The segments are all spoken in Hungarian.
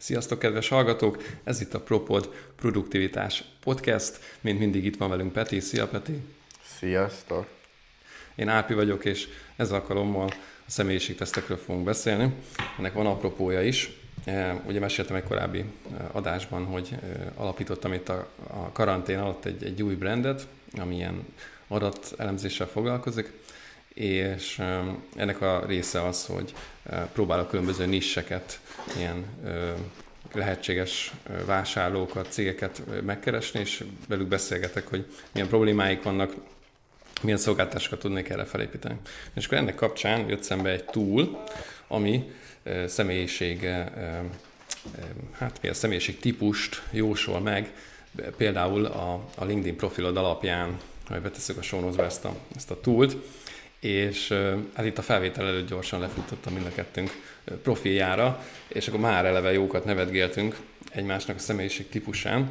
Sziasztok, kedves hallgatók! Ez itt a Propod Produktivitás Podcast. Mint mindig itt van velünk Peti. Szia, Peti! Sziasztok! Én Árpi vagyok, és ez alkalommal a személyiségtesztekről fogunk beszélni. Ennek van apropója is. E, ugye meséltem egy korábbi e, adásban, hogy e, alapítottam itt a, a karantén alatt egy, egy új brandet, ami ilyen adatelemzéssel foglalkozik, és ennek a része az, hogy próbálok különböző nisseket, ilyen lehetséges vásárlókat, cégeket megkeresni, és velük beszélgetek, hogy milyen problémáik vannak, milyen szolgáltatásokat tudnék erre felépíteni. És akkor ennek kapcsán jött szembe egy tool, ami személyiség, hát mi a személyiség típust jósol meg, például a, LinkedIn profilod alapján, hogy beteszek a show ezt a, ezt a tool és hát itt a felvétel előtt gyorsan lefutottam mind a kettőnk profiljára, és akkor már eleve jókat nevetgéltünk egymásnak a személyiség típusán.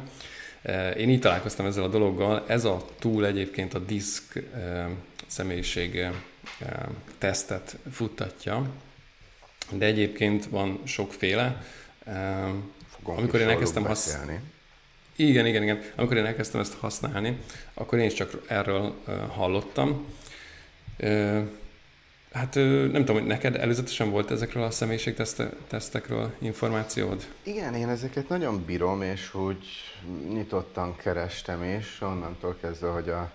Én így találkoztam ezzel a dologgal. Ez a túl egyébként a disk személyiség tesztet futtatja, de egyébként van sokféle. Fogom Amikor én elkezdtem használni. Igen, igen, igen. Amikor én elkezdtem ezt használni, akkor én is csak erről hallottam, Hát nem tudom, hogy neked előzetesen volt ezekről a személyiségtesztekről információd? Igen, én ezeket nagyon bírom, és úgy nyitottan kerestem is, onnantól kezdve, hogy a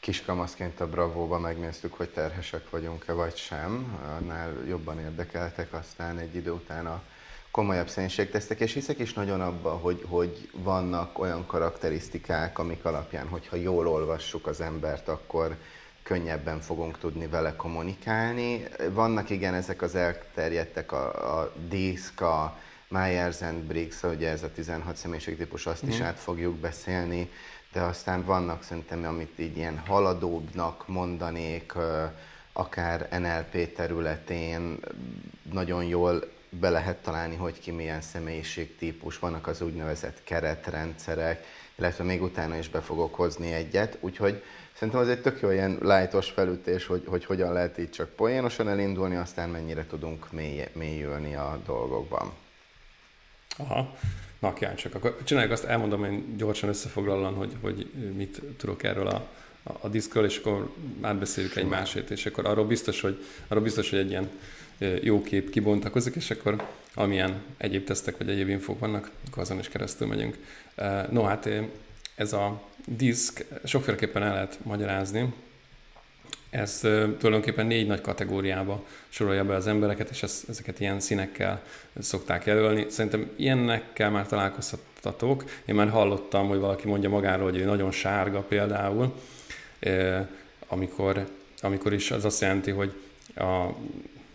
kiskamaszként a Bravóba megnéztük, hogy terhesek vagyunk-e vagy sem, annál jobban érdekeltek, aztán egy idő után a komolyabb személyiségtesztek, és hiszek is nagyon abba, hogy, hogy vannak olyan karakterisztikák, amik alapján, hogyha jól olvassuk az embert, akkor könnyebben fogunk tudni vele kommunikálni. Vannak igen ezek az elterjedtek, a, a DISC, a Myers and Briggs, ugye ez a 16 személyiségtípus, azt mm. is át fogjuk beszélni, de aztán vannak szerintem, amit így ilyen haladóbbnak mondanék, akár NLP területén nagyon jól be lehet találni, hogy ki milyen személyiségtípus, vannak az úgynevezett keretrendszerek, illetve még utána is be fogok hozni egyet, úgyhogy Szerintem az egy tök jó ilyen lájtos felütés, hogy, hogy hogyan lehet így csak poénosan elindulni, aztán mennyire tudunk mély, mélyülni a dolgokban. Aha, na csak akkor csináljuk azt, elmondom én gyorsan összefoglalóan, hogy, hogy mit tudok erről a, a, a diszkről, és akkor átbeszéljük egy másét, és akkor arról biztos, hogy, arról biztos, hogy egy ilyen jó kép kibontakozik, és akkor amilyen egyéb tesztek vagy egyéb infók vannak, akkor azon is keresztül megyünk. No, hát ez a diszk sokféleképpen el lehet magyarázni. Ez tulajdonképpen négy nagy kategóriába sorolja be az embereket, és ez, ezeket ilyen színekkel szokták jelölni. Szerintem ilyennekkel már találkoztatok. Én már hallottam, hogy valaki mondja magáról, hogy ő nagyon sárga például, amikor, amikor is az azt jelenti, hogy a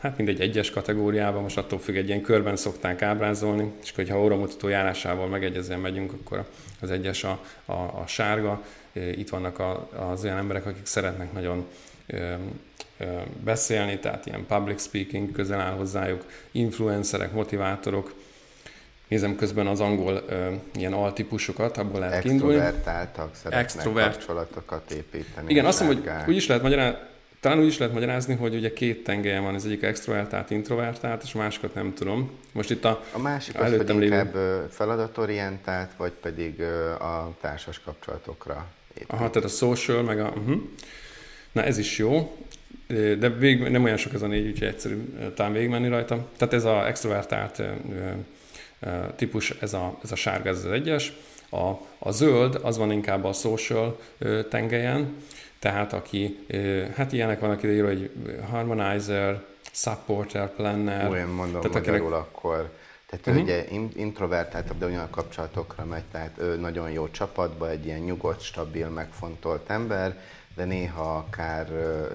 hát mindegy egyes kategóriában, most attól függ, egy ilyen körben szokták ábrázolni, és hogyha óramutató járásával megegyezően megyünk, akkor az egyes a, a, a sárga. Itt vannak a, az olyan emberek, akik szeretnek nagyon ö, ö, beszélni, tehát ilyen public speaking közel áll hozzájuk, influencerek, motivátorok, Nézem közben az angol ö, ilyen altípusokat, abból lehet kiindulni. Extrovertáltak, szeretnek Extrovert. kapcsolatokat építeni. Igen, azt mondom, hogy úgy is lehet magyarázni, talán úgy is lehet magyarázni, hogy ugye két tengelye van, az egyik extrovertált, introvertált, és másikat nem tudom. Most itt a, a másik az pedig lévő... inkább feladatorientált, vagy pedig a társas kapcsolatokra épít. Aha, tehát a social, meg a... Uh-huh. Na ez is jó, de végig nem olyan sok ez a négy, úgyhogy egyszerű talán végigmenni rajta. Tehát ez a extrovertált típus, ez a, ez a sárga, ez az egyes. A, a zöld, az van inkább a social tengelyen, tehát aki, hát ilyenek vannak ide írva, hogy harmonizer, supporter, planner. Olyan mondom tehát magyarul akinek... akkor. Tehát uh-huh. ő ugye introvertáltabb, de olyan kapcsolatokra megy, tehát ő nagyon jó csapatba, egy ilyen nyugodt, stabil, megfontolt ember, de néha akár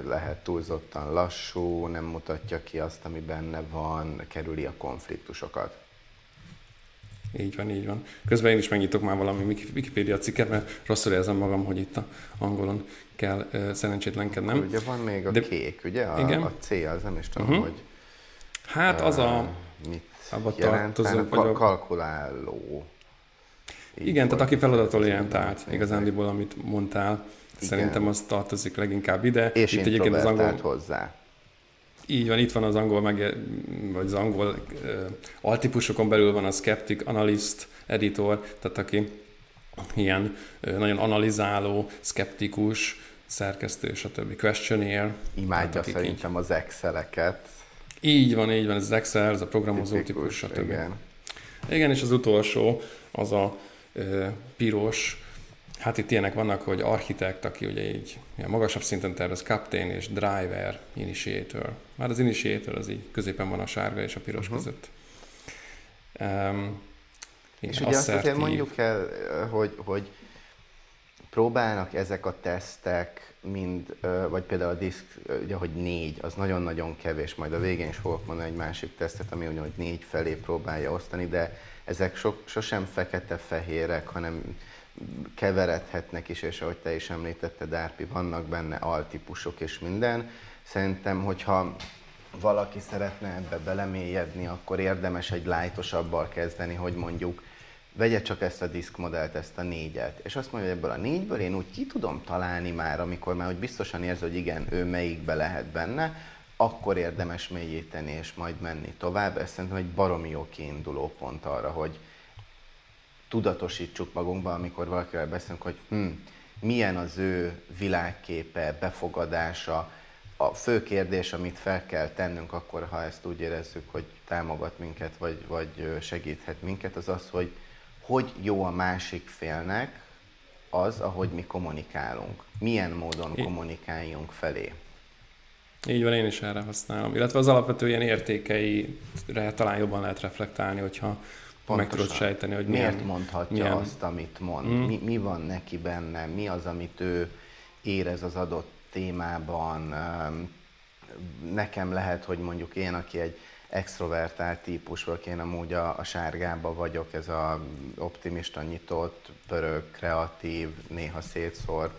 lehet túlzottan lassú, nem mutatja ki azt, ami benne van, kerüli a konfliktusokat. Így van, így van. Közben én is megnyitok már valami Wikipedia cikket, mert rosszul érzem magam, hogy itt a angolon kell uh, szerencsétlenkednem. Ugye van még a De, kék, ugye? A, igen. a C, az nem is tudom, uh-huh. hogy... Hát az a... Mit jelent? A kalkuláló. Így igen, tehát aki feladatorientált, igazándiból, amit mondtál, igen. szerintem az tartozik leginkább ide. És Itt egyébként az angol... hozzá. Így van, itt van az angol, meg, vagy az angol uh, altípusokon belül van a skeptic, analyst, editor, tehát aki ilyen uh, nagyon analizáló, skeptikus, szerkesztő, stb. Questionnaire. Imádja tehát, szerintem így... az Exceleket. Így van, így van, ez az Excel, ez a programozó Tipikus, típus, stb. Igen. igen, és az utolsó, az a uh, piros, Hát itt ilyenek vannak, hogy architekt, aki ugye így ilyen magasabb szinten tervez, captain és driver, initiator. Már az initiator az így középen van a sárga és a piros uh-huh. között. Um, és ugye azt azért mondjuk el, hogy, hogy próbálnak ezek a tesztek, mind, vagy például a disk, ugye, hogy négy, az nagyon-nagyon kevés, majd a végén is fogok mondani egy másik tesztet, ami hogy négy felé próbálja osztani, de ezek so, sosem fekete-fehérek, hanem keveredhetnek is, és ahogy te is említetted, Árpi, vannak benne altípusok és minden. Szerintem, hogyha valaki szeretne ebbe belemélyedni, akkor érdemes egy lájtosabbal kezdeni, hogy mondjuk vegye csak ezt a diszkmodellt, ezt a négyet, és azt mondja, hogy ebből a négyből én úgy ki tudom találni már, amikor már hogy biztosan érzi, hogy igen, ő melyikbe lehet benne, akkor érdemes mélyíteni és majd menni tovább. Ez szerintem egy baromi jó kiinduló pont arra, hogy, tudatosítsuk magunkban, amikor valakivel beszélünk, hogy hm, milyen az ő világképe, befogadása. A fő kérdés, amit fel kell tennünk akkor, ha ezt úgy érezzük, hogy támogat minket, vagy, vagy segíthet minket, az az, hogy hogy jó a másik félnek az, ahogy mi kommunikálunk. Milyen módon kommunikáljunk felé. Így van, én is erre használom. Illetve az alapvető ilyen értékeire talán jobban lehet reflektálni, hogyha Pontosan. meg tudod sejteni, hogy miért milyen, mondhatja milyen... azt, amit mond, mm. mi, mi van neki benne, mi az, amit ő érez az adott témában. Nekem lehet, hogy mondjuk én, aki egy extrovertált típus vagyok, én amúgy a, a sárgába vagyok, ez a optimista, nyitott, pörög, kreatív, néha szétszórt,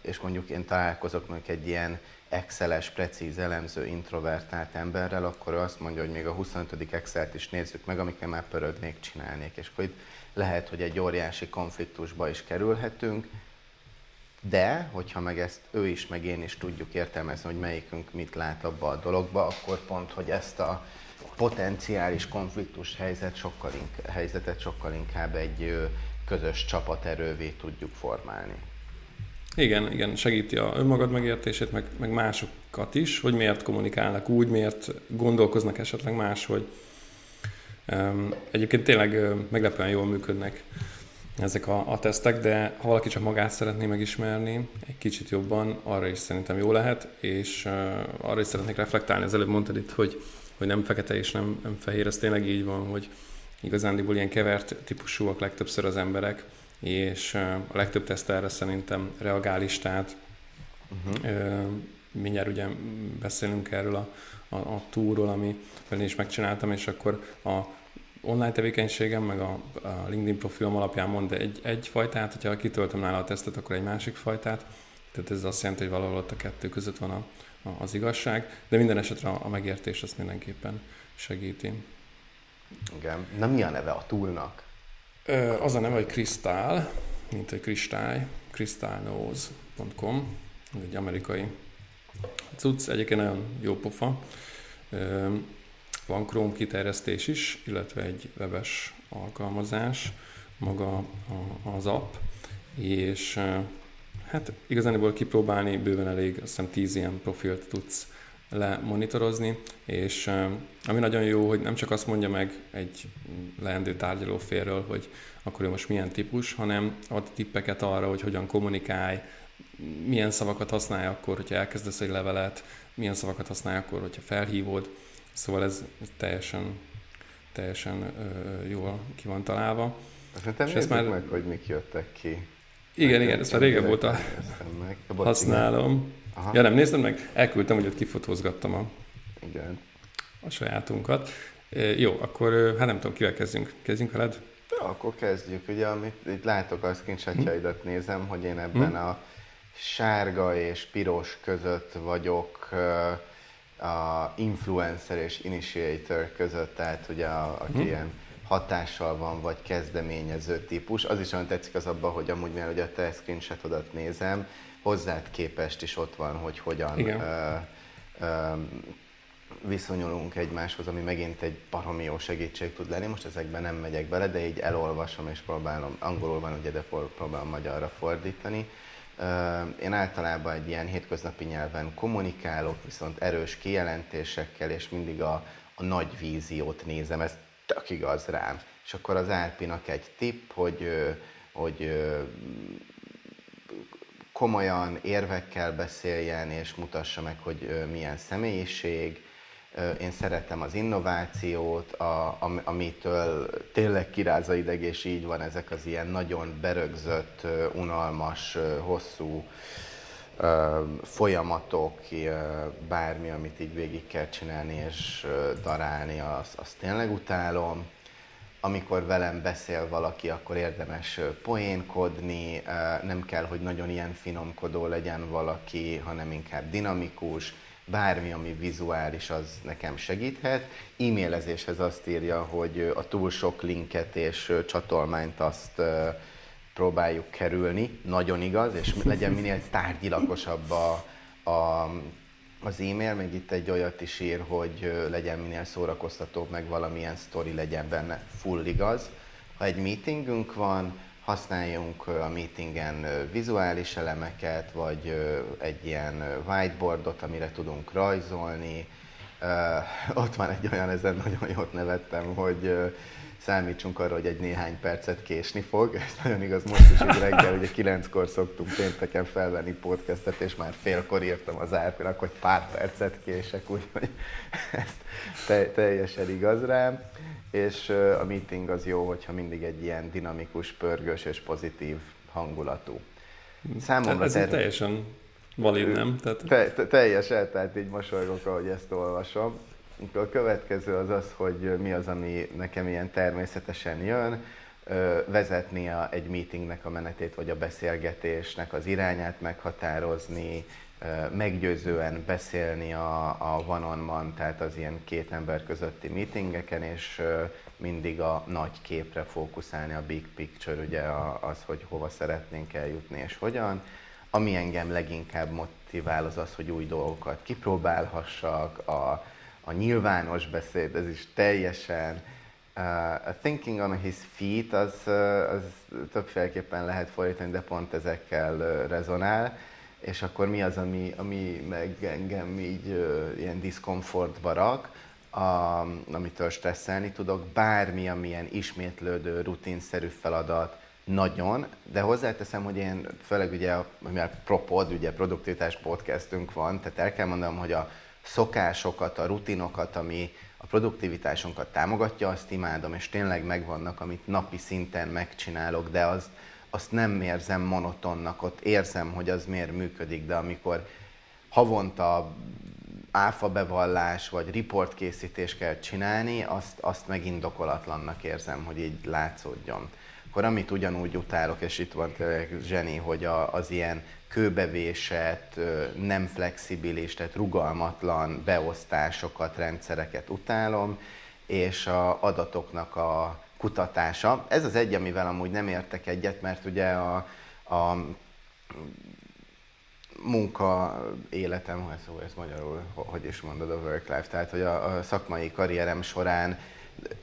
és mondjuk én találkozok mondjuk egy ilyen exceles, precíz, elemző, introvertált emberrel, akkor ő azt mondja, hogy még a 25. Excel-t is nézzük meg, amikkel már pörögnék, csinálnék. És akkor itt lehet, hogy egy óriási konfliktusba is kerülhetünk, de, hogyha meg ezt ő is, meg én is tudjuk értelmezni, hogy melyikünk mit lát abba a dologba, akkor pont, hogy ezt a potenciális konfliktus helyzet sokkal inkább, helyzetet sokkal inkább egy közös csapaterővé tudjuk formálni. Igen, igen, segíti a önmagad megértését, meg, meg másokat is, hogy miért kommunikálnak úgy, miért gondolkoznak esetleg máshogy. Egyébként tényleg meglepően jól működnek ezek a, a tesztek, de ha valaki csak magát szeretné megismerni egy kicsit jobban, arra is szerintem jó lehet, és uh, arra is szeretnék reflektálni. Az előbb mondtad itt, hogy, hogy nem fekete és nem, nem fehér, ez tényleg így van, hogy igazándiból ilyen kevert típusúak legtöbbször az emberek, és a legtöbb teszt erre szerintem reagál tehát uh-huh. mindjárt ugye beszélünk erről a, a, a túról, ami én is megcsináltam, és akkor a online tevékenységem, meg a, a LinkedIn profilom alapján mond egy, egy fajtát, hogyha kitöltöm nála a tesztet, akkor egy másik fajtát. Tehát ez azt jelenti, hogy valahol ott a kettő között van a, a, az igazság, de minden esetre a, a megértés azt mindenképpen segíti. Igen. Na mi a neve a túlnak? Az a neve, hogy Kristál, mint egy kristály, kristálnose.com, egy amerikai cucc, egyébként nagyon jó pofa. Van Chrome kiterjesztés is, illetve egy webes alkalmazás, maga az app, és hát igazából kipróbálni bőven elég, azt hiszem 10 ilyen profilt tudsz lemonitorozni, és ami nagyon jó, hogy nem csak azt mondja meg egy leendő tárgyaló félről, hogy akkor ő most milyen típus, hanem ad tippeket arra, hogy hogyan kommunikálj, milyen szavakat használj akkor, hogyha elkezdesz egy levelet, milyen szavakat használj akkor, hogyha felhívod. Szóval ez, teljesen, teljesen jól ki van találva. Szerintem és ezt már... meg, hogy mik jöttek ki. Igen, igen, ezt már régebb óta használom. Aha. Ja nem, nézd meg, elküldtem, hogy ott kifotózgattam a, Igen. a sajátunkat. E, jó, akkor hát nem tudom, kivel kezdjünk. Kezdjünk veled? Ja, akkor kezdjük. Ugye, amit itt látok a screenshotjaidat nézem, hogy én ebben hm? a sárga és piros között vagyok a influencer és initiator között, tehát ugye a, aki hm? ilyen hatással van, vagy kezdeményező típus. Az is olyan tetszik az abban, hogy amúgy, mert ugye a te screenshotodat nézem, hozzád képest is ott van, hogy hogyan uh, viszonyulunk egymáshoz, ami megint egy baromi jó segítség tud lenni. Most ezekben nem megyek bele, de így elolvasom és próbálom, angolul van ugye, de próbálom magyarra fordítani. Én általában egy ilyen hétköznapi nyelven kommunikálok, viszont erős kijelentésekkel, és mindig a, a nagy víziót nézem, ez tök igaz rám. És akkor az Árpinak egy tipp, hogy, hogy komolyan érvekkel beszéljen, és mutassa meg, hogy milyen személyiség, én szeretem az innovációt, a, amitől tényleg kiráz a ideg, és így van, ezek az ilyen nagyon berögzött, unalmas, hosszú folyamatok, bármi, amit így végig kell csinálni és darálni, azt, azt tényleg utálom. Amikor velem beszél valaki, akkor érdemes poénkodni, nem kell, hogy nagyon ilyen finomkodó legyen valaki, hanem inkább dinamikus bármi, ami vizuális, az nekem segíthet. E-mailezéshez azt írja, hogy a túl sok linket és csatolmányt azt próbáljuk kerülni, nagyon igaz, és legyen minél tárgyilakosabb a, a, az e-mail, meg itt egy olyat is ír, hogy legyen minél szórakoztatóbb, meg valamilyen sztori legyen benne, full igaz. Ha egy meetingünk van, használjunk a meetingen vizuális elemeket, vagy egy ilyen whiteboardot, amire tudunk rajzolni. Ott van egy olyan, ezen nagyon jót nevettem, hogy számítsunk arra, hogy egy néhány percet késni fog. Ez nagyon igaz, most is így reggel, ugye kilenckor szoktunk pénteken felvenni podcastet, és már félkor írtam az árpinak, hogy pár percet kések, úgyhogy ez te, teljesen igaz rám és a meeting az jó, hogyha mindig egy ilyen dinamikus, pörgős és pozitív hangulatú. Számomra ez ter... teljesen valid, nem? Tehát... Te, te, teljesen, tehát így mosolygok, ahogy ezt olvasom. A következő az az, hogy mi az, ami nekem ilyen természetesen jön, vezetni a, egy meetingnek a menetét, vagy a beszélgetésnek az irányát meghatározni, meggyőzően beszélni a, a one-on-one, tehát az ilyen két ember közötti meetingeken, és mindig a nagy képre fókuszálni, a big picture, ugye az, hogy hova szeretnénk eljutni és hogyan. Ami engem leginkább motivál, az az, hogy új dolgokat kipróbálhassak, a, a nyilvános beszéd, ez is teljesen Uh, a thinking on his feet, az, uh, az többféleképpen lehet fordítani, de pont ezekkel uh, rezonál. És akkor mi az, ami, ami meg engem így uh, ilyen diszkomfortba rak, a, amitől stresszelni tudok, bármi, amilyen ismétlődő, rutinszerű feladat, nagyon, de hozzáteszem, hogy én főleg ugye, mivel Propod, ugye produktivitás podcastünk van, tehát el kell mondanom, hogy a szokásokat, a rutinokat, ami a produktivitásunkat támogatja, azt imádom, és tényleg megvannak, amit napi szinten megcsinálok, de az azt nem érzem monotonnak, ott érzem, hogy az miért működik, de amikor havonta áfa bevallás vagy riportkészítés kell csinálni, azt, azt meg indokolatlannak érzem, hogy így látszódjon. Akkor amit ugyanúgy utálok, és itt van zseni, hogy a, az ilyen kőbevésett, nem flexibilis, tehát rugalmatlan beosztásokat, rendszereket utálom, és a adatoknak a kutatása. Ez az egy, amivel amúgy nem értek egyet, mert ugye a, a munka életem, szóval ez magyarul, hogy is mondod, a work life, tehát hogy a, a szakmai karrierem során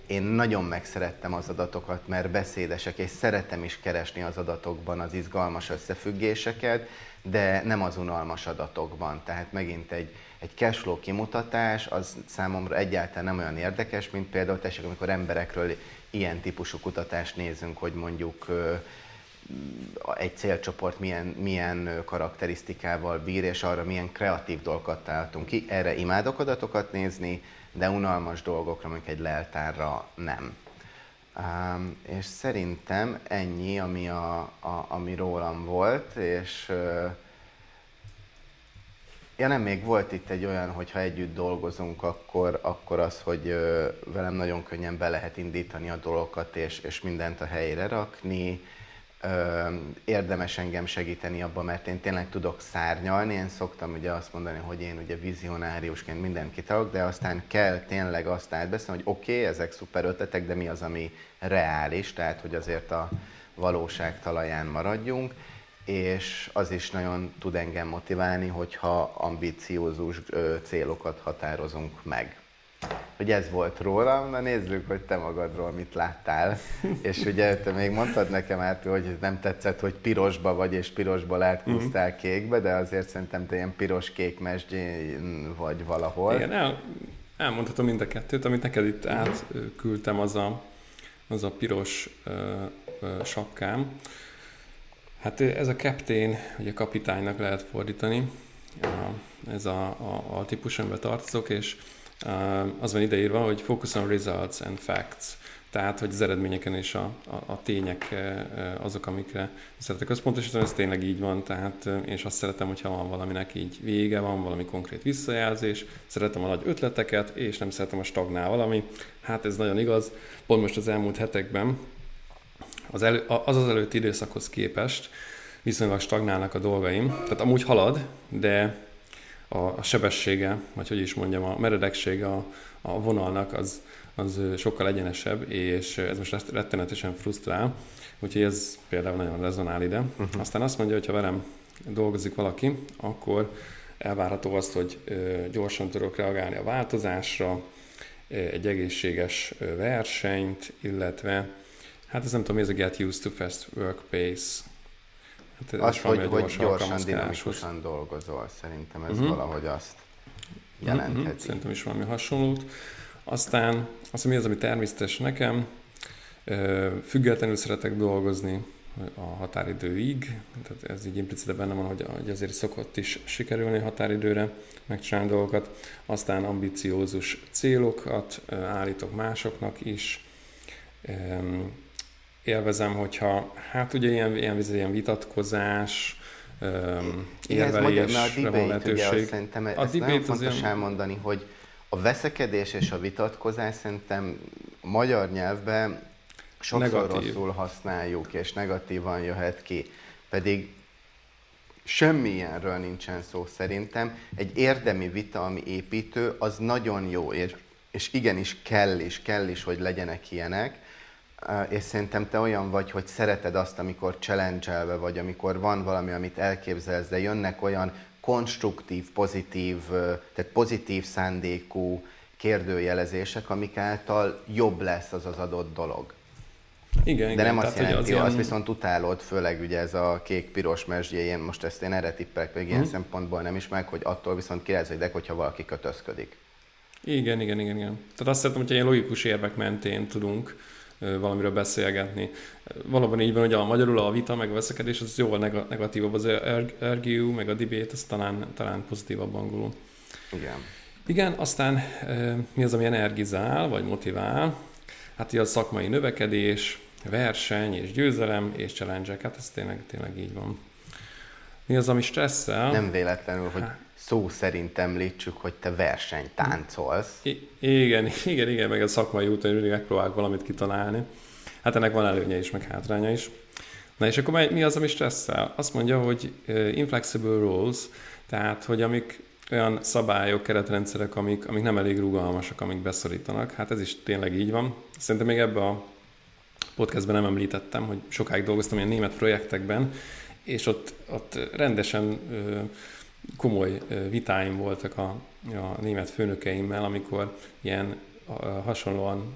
én nagyon megszerettem az adatokat, mert beszédesek, és szeretem is keresni az adatokban az izgalmas összefüggéseket, de nem az unalmas adatokban. Tehát megint egy, egy cashflow kimutatás, az számomra egyáltalán nem olyan érdekes, mint például tessék, amikor emberekről ilyen típusú kutatást nézünk, hogy mondjuk egy célcsoport milyen, milyen karakterisztikával bír, és arra milyen kreatív dolgokat találtunk ki. Erre imádok adatokat nézni, de unalmas dolgokra, mondjuk egy leltárra nem. Um, és szerintem ennyi, ami, a, a, ami rólam volt, és uh, Ja nem, még volt itt egy olyan, hogy ha együtt dolgozunk, akkor, akkor az, hogy uh, velem nagyon könnyen be lehet indítani a dolgokat, és, és mindent a helyére rakni, érdemes engem segíteni abban, mert én tényleg tudok szárnyalni. Én szoktam ugye azt mondani, hogy én ugye vizionáriusként mindent kitalok, de aztán kell tényleg azt átbeszélni, hogy oké, okay, ezek szuper ötletek, de mi az, ami reális, tehát hogy azért a valóság talaján maradjunk. és az is nagyon tud engem motiválni, hogyha ambiciózus célokat határozunk meg. Hogy ez volt rólam, na nézzük, hogy te magadról mit láttál. és ugye te még mondtad nekem át, hogy nem tetszett, hogy pirosba vagy, és pirosba átkúztál mm-hmm. kékbe, de azért szerintem te ilyen piros-kék mesdjén vagy valahol. Igen, el, elmondhatom mind a kettőt, amit neked itt átküldtem, az a, az a piros ö, ö, sapkám. Hát ez a captain, ugye kapitánynak lehet fordítani, ez a, a, a típus, amiben tartozok, és az van ideírva, hogy focus on results and facts. Tehát, hogy az eredményeken és a, a, a tények azok, amikre szeretek összpontosítani, ez tényleg így van, tehát én is azt szeretem, hogyha van valaminek így vége, van valami konkrét visszajelzés, szeretem a nagy ötleteket, és nem szeretem a stagnál valami. Hát ez nagyon igaz. Pont most az elmúlt hetekben az, elő, az az előtti időszakhoz képest viszonylag stagnálnak a dolgaim. Tehát amúgy halad, de a, a sebessége, vagy hogy is mondjam, a meredeksége a, a vonalnak az, az sokkal egyenesebb, és ez most rettenetesen frusztrál, úgyhogy ez például nagyon rezonál ide. Uh-huh. Aztán azt mondja, hogy ha velem dolgozik valaki, akkor elvárható azt, hogy gyorsan tudok reagálni a változásra, egy egészséges versenyt, illetve Hát ez nem tudom, ez a get used to fast work pace. Hát ez az, hogy, hogy gyorsan, dinamikusan dolgozol, szerintem ez uh-huh. valahogy azt mhm, jelentheti. Uh-huh. Szerintem is valami hasonlót. Aztán az, mi az, ami természetes nekem, függetlenül szeretek dolgozni a határidőig, tehát ez így implicite benne van, hogy, hogy azért szokott is sikerülni határidőre megcsinálni dolgokat. Aztán ambiciózus célokat állítok másoknak is, élvezem, hogyha hát ugye ilyen, ilyen, ilyen vitatkozás, um, érvelés, a debate, lehetőség. Ugye, szerintem a ezt nagyon fontos olyan... elmondani, hogy a veszekedés és a vitatkozás szerintem a magyar nyelvben sokszor Negatív. rosszul használjuk, és negatívan jöhet ki. Pedig semmilyenről nincsen szó szerintem. Egy érdemi vita, ami építő, az nagyon jó, és, és igenis kell is, kell is, hogy legyenek ilyenek, és szerintem te olyan vagy, hogy szereted azt, amikor challenge vagy, amikor van valami, amit elképzelsz, de jönnek olyan konstruktív, pozitív, tehát pozitív szándékú kérdőjelezések, amik által jobb lesz az az adott dolog. Igen, De igen, nem azt jelenti, az ilyen... azt viszont utálod, főleg ugye ez a kék-piros mesdje, én most ezt én erre tippek, még ilyen hmm. szempontból nem is meg, hogy attól viszont királyzódek, hogyha valaki kötözködik. Igen, igen, igen, igen. Tehát azt szeretem, hogyha ilyen logikus érvek mentén tudunk valamiről beszélgetni. Valóban így van, hogy a magyarul a vita, meg a veszekedés, az jóval negatívabb, az argue, meg a debate, az talán, talán pozitívabb angolul. Igen. Igen, aztán mi az, ami energizál, vagy motivál? Hát ugye a szakmai növekedés, verseny és győzelem és challenge hát ez tényleg, tényleg így van. Mi az, ami stresszel? Nem véletlenül, hogy hát, szó szerint említsük, hogy te versenytáncolsz. I- igen, igen, igen, meg a szakmai úton mindig megpróbálok valamit kitalálni. Hát ennek van előnye is, meg hátránya is. Na és akkor mi az, ami stresszel? Azt mondja, hogy inflexible rules, tehát hogy amik olyan szabályok, keretrendszerek, amik, amik nem elég rugalmasak, amik beszorítanak. Hát ez is tényleg így van. Szerintem még ebbe a podcastben nem említettem, hogy sokáig dolgoztam ilyen német projektekben, és ott, ott rendesen komoly vitáim voltak a, a német főnökeimmel, amikor ilyen hasonlóan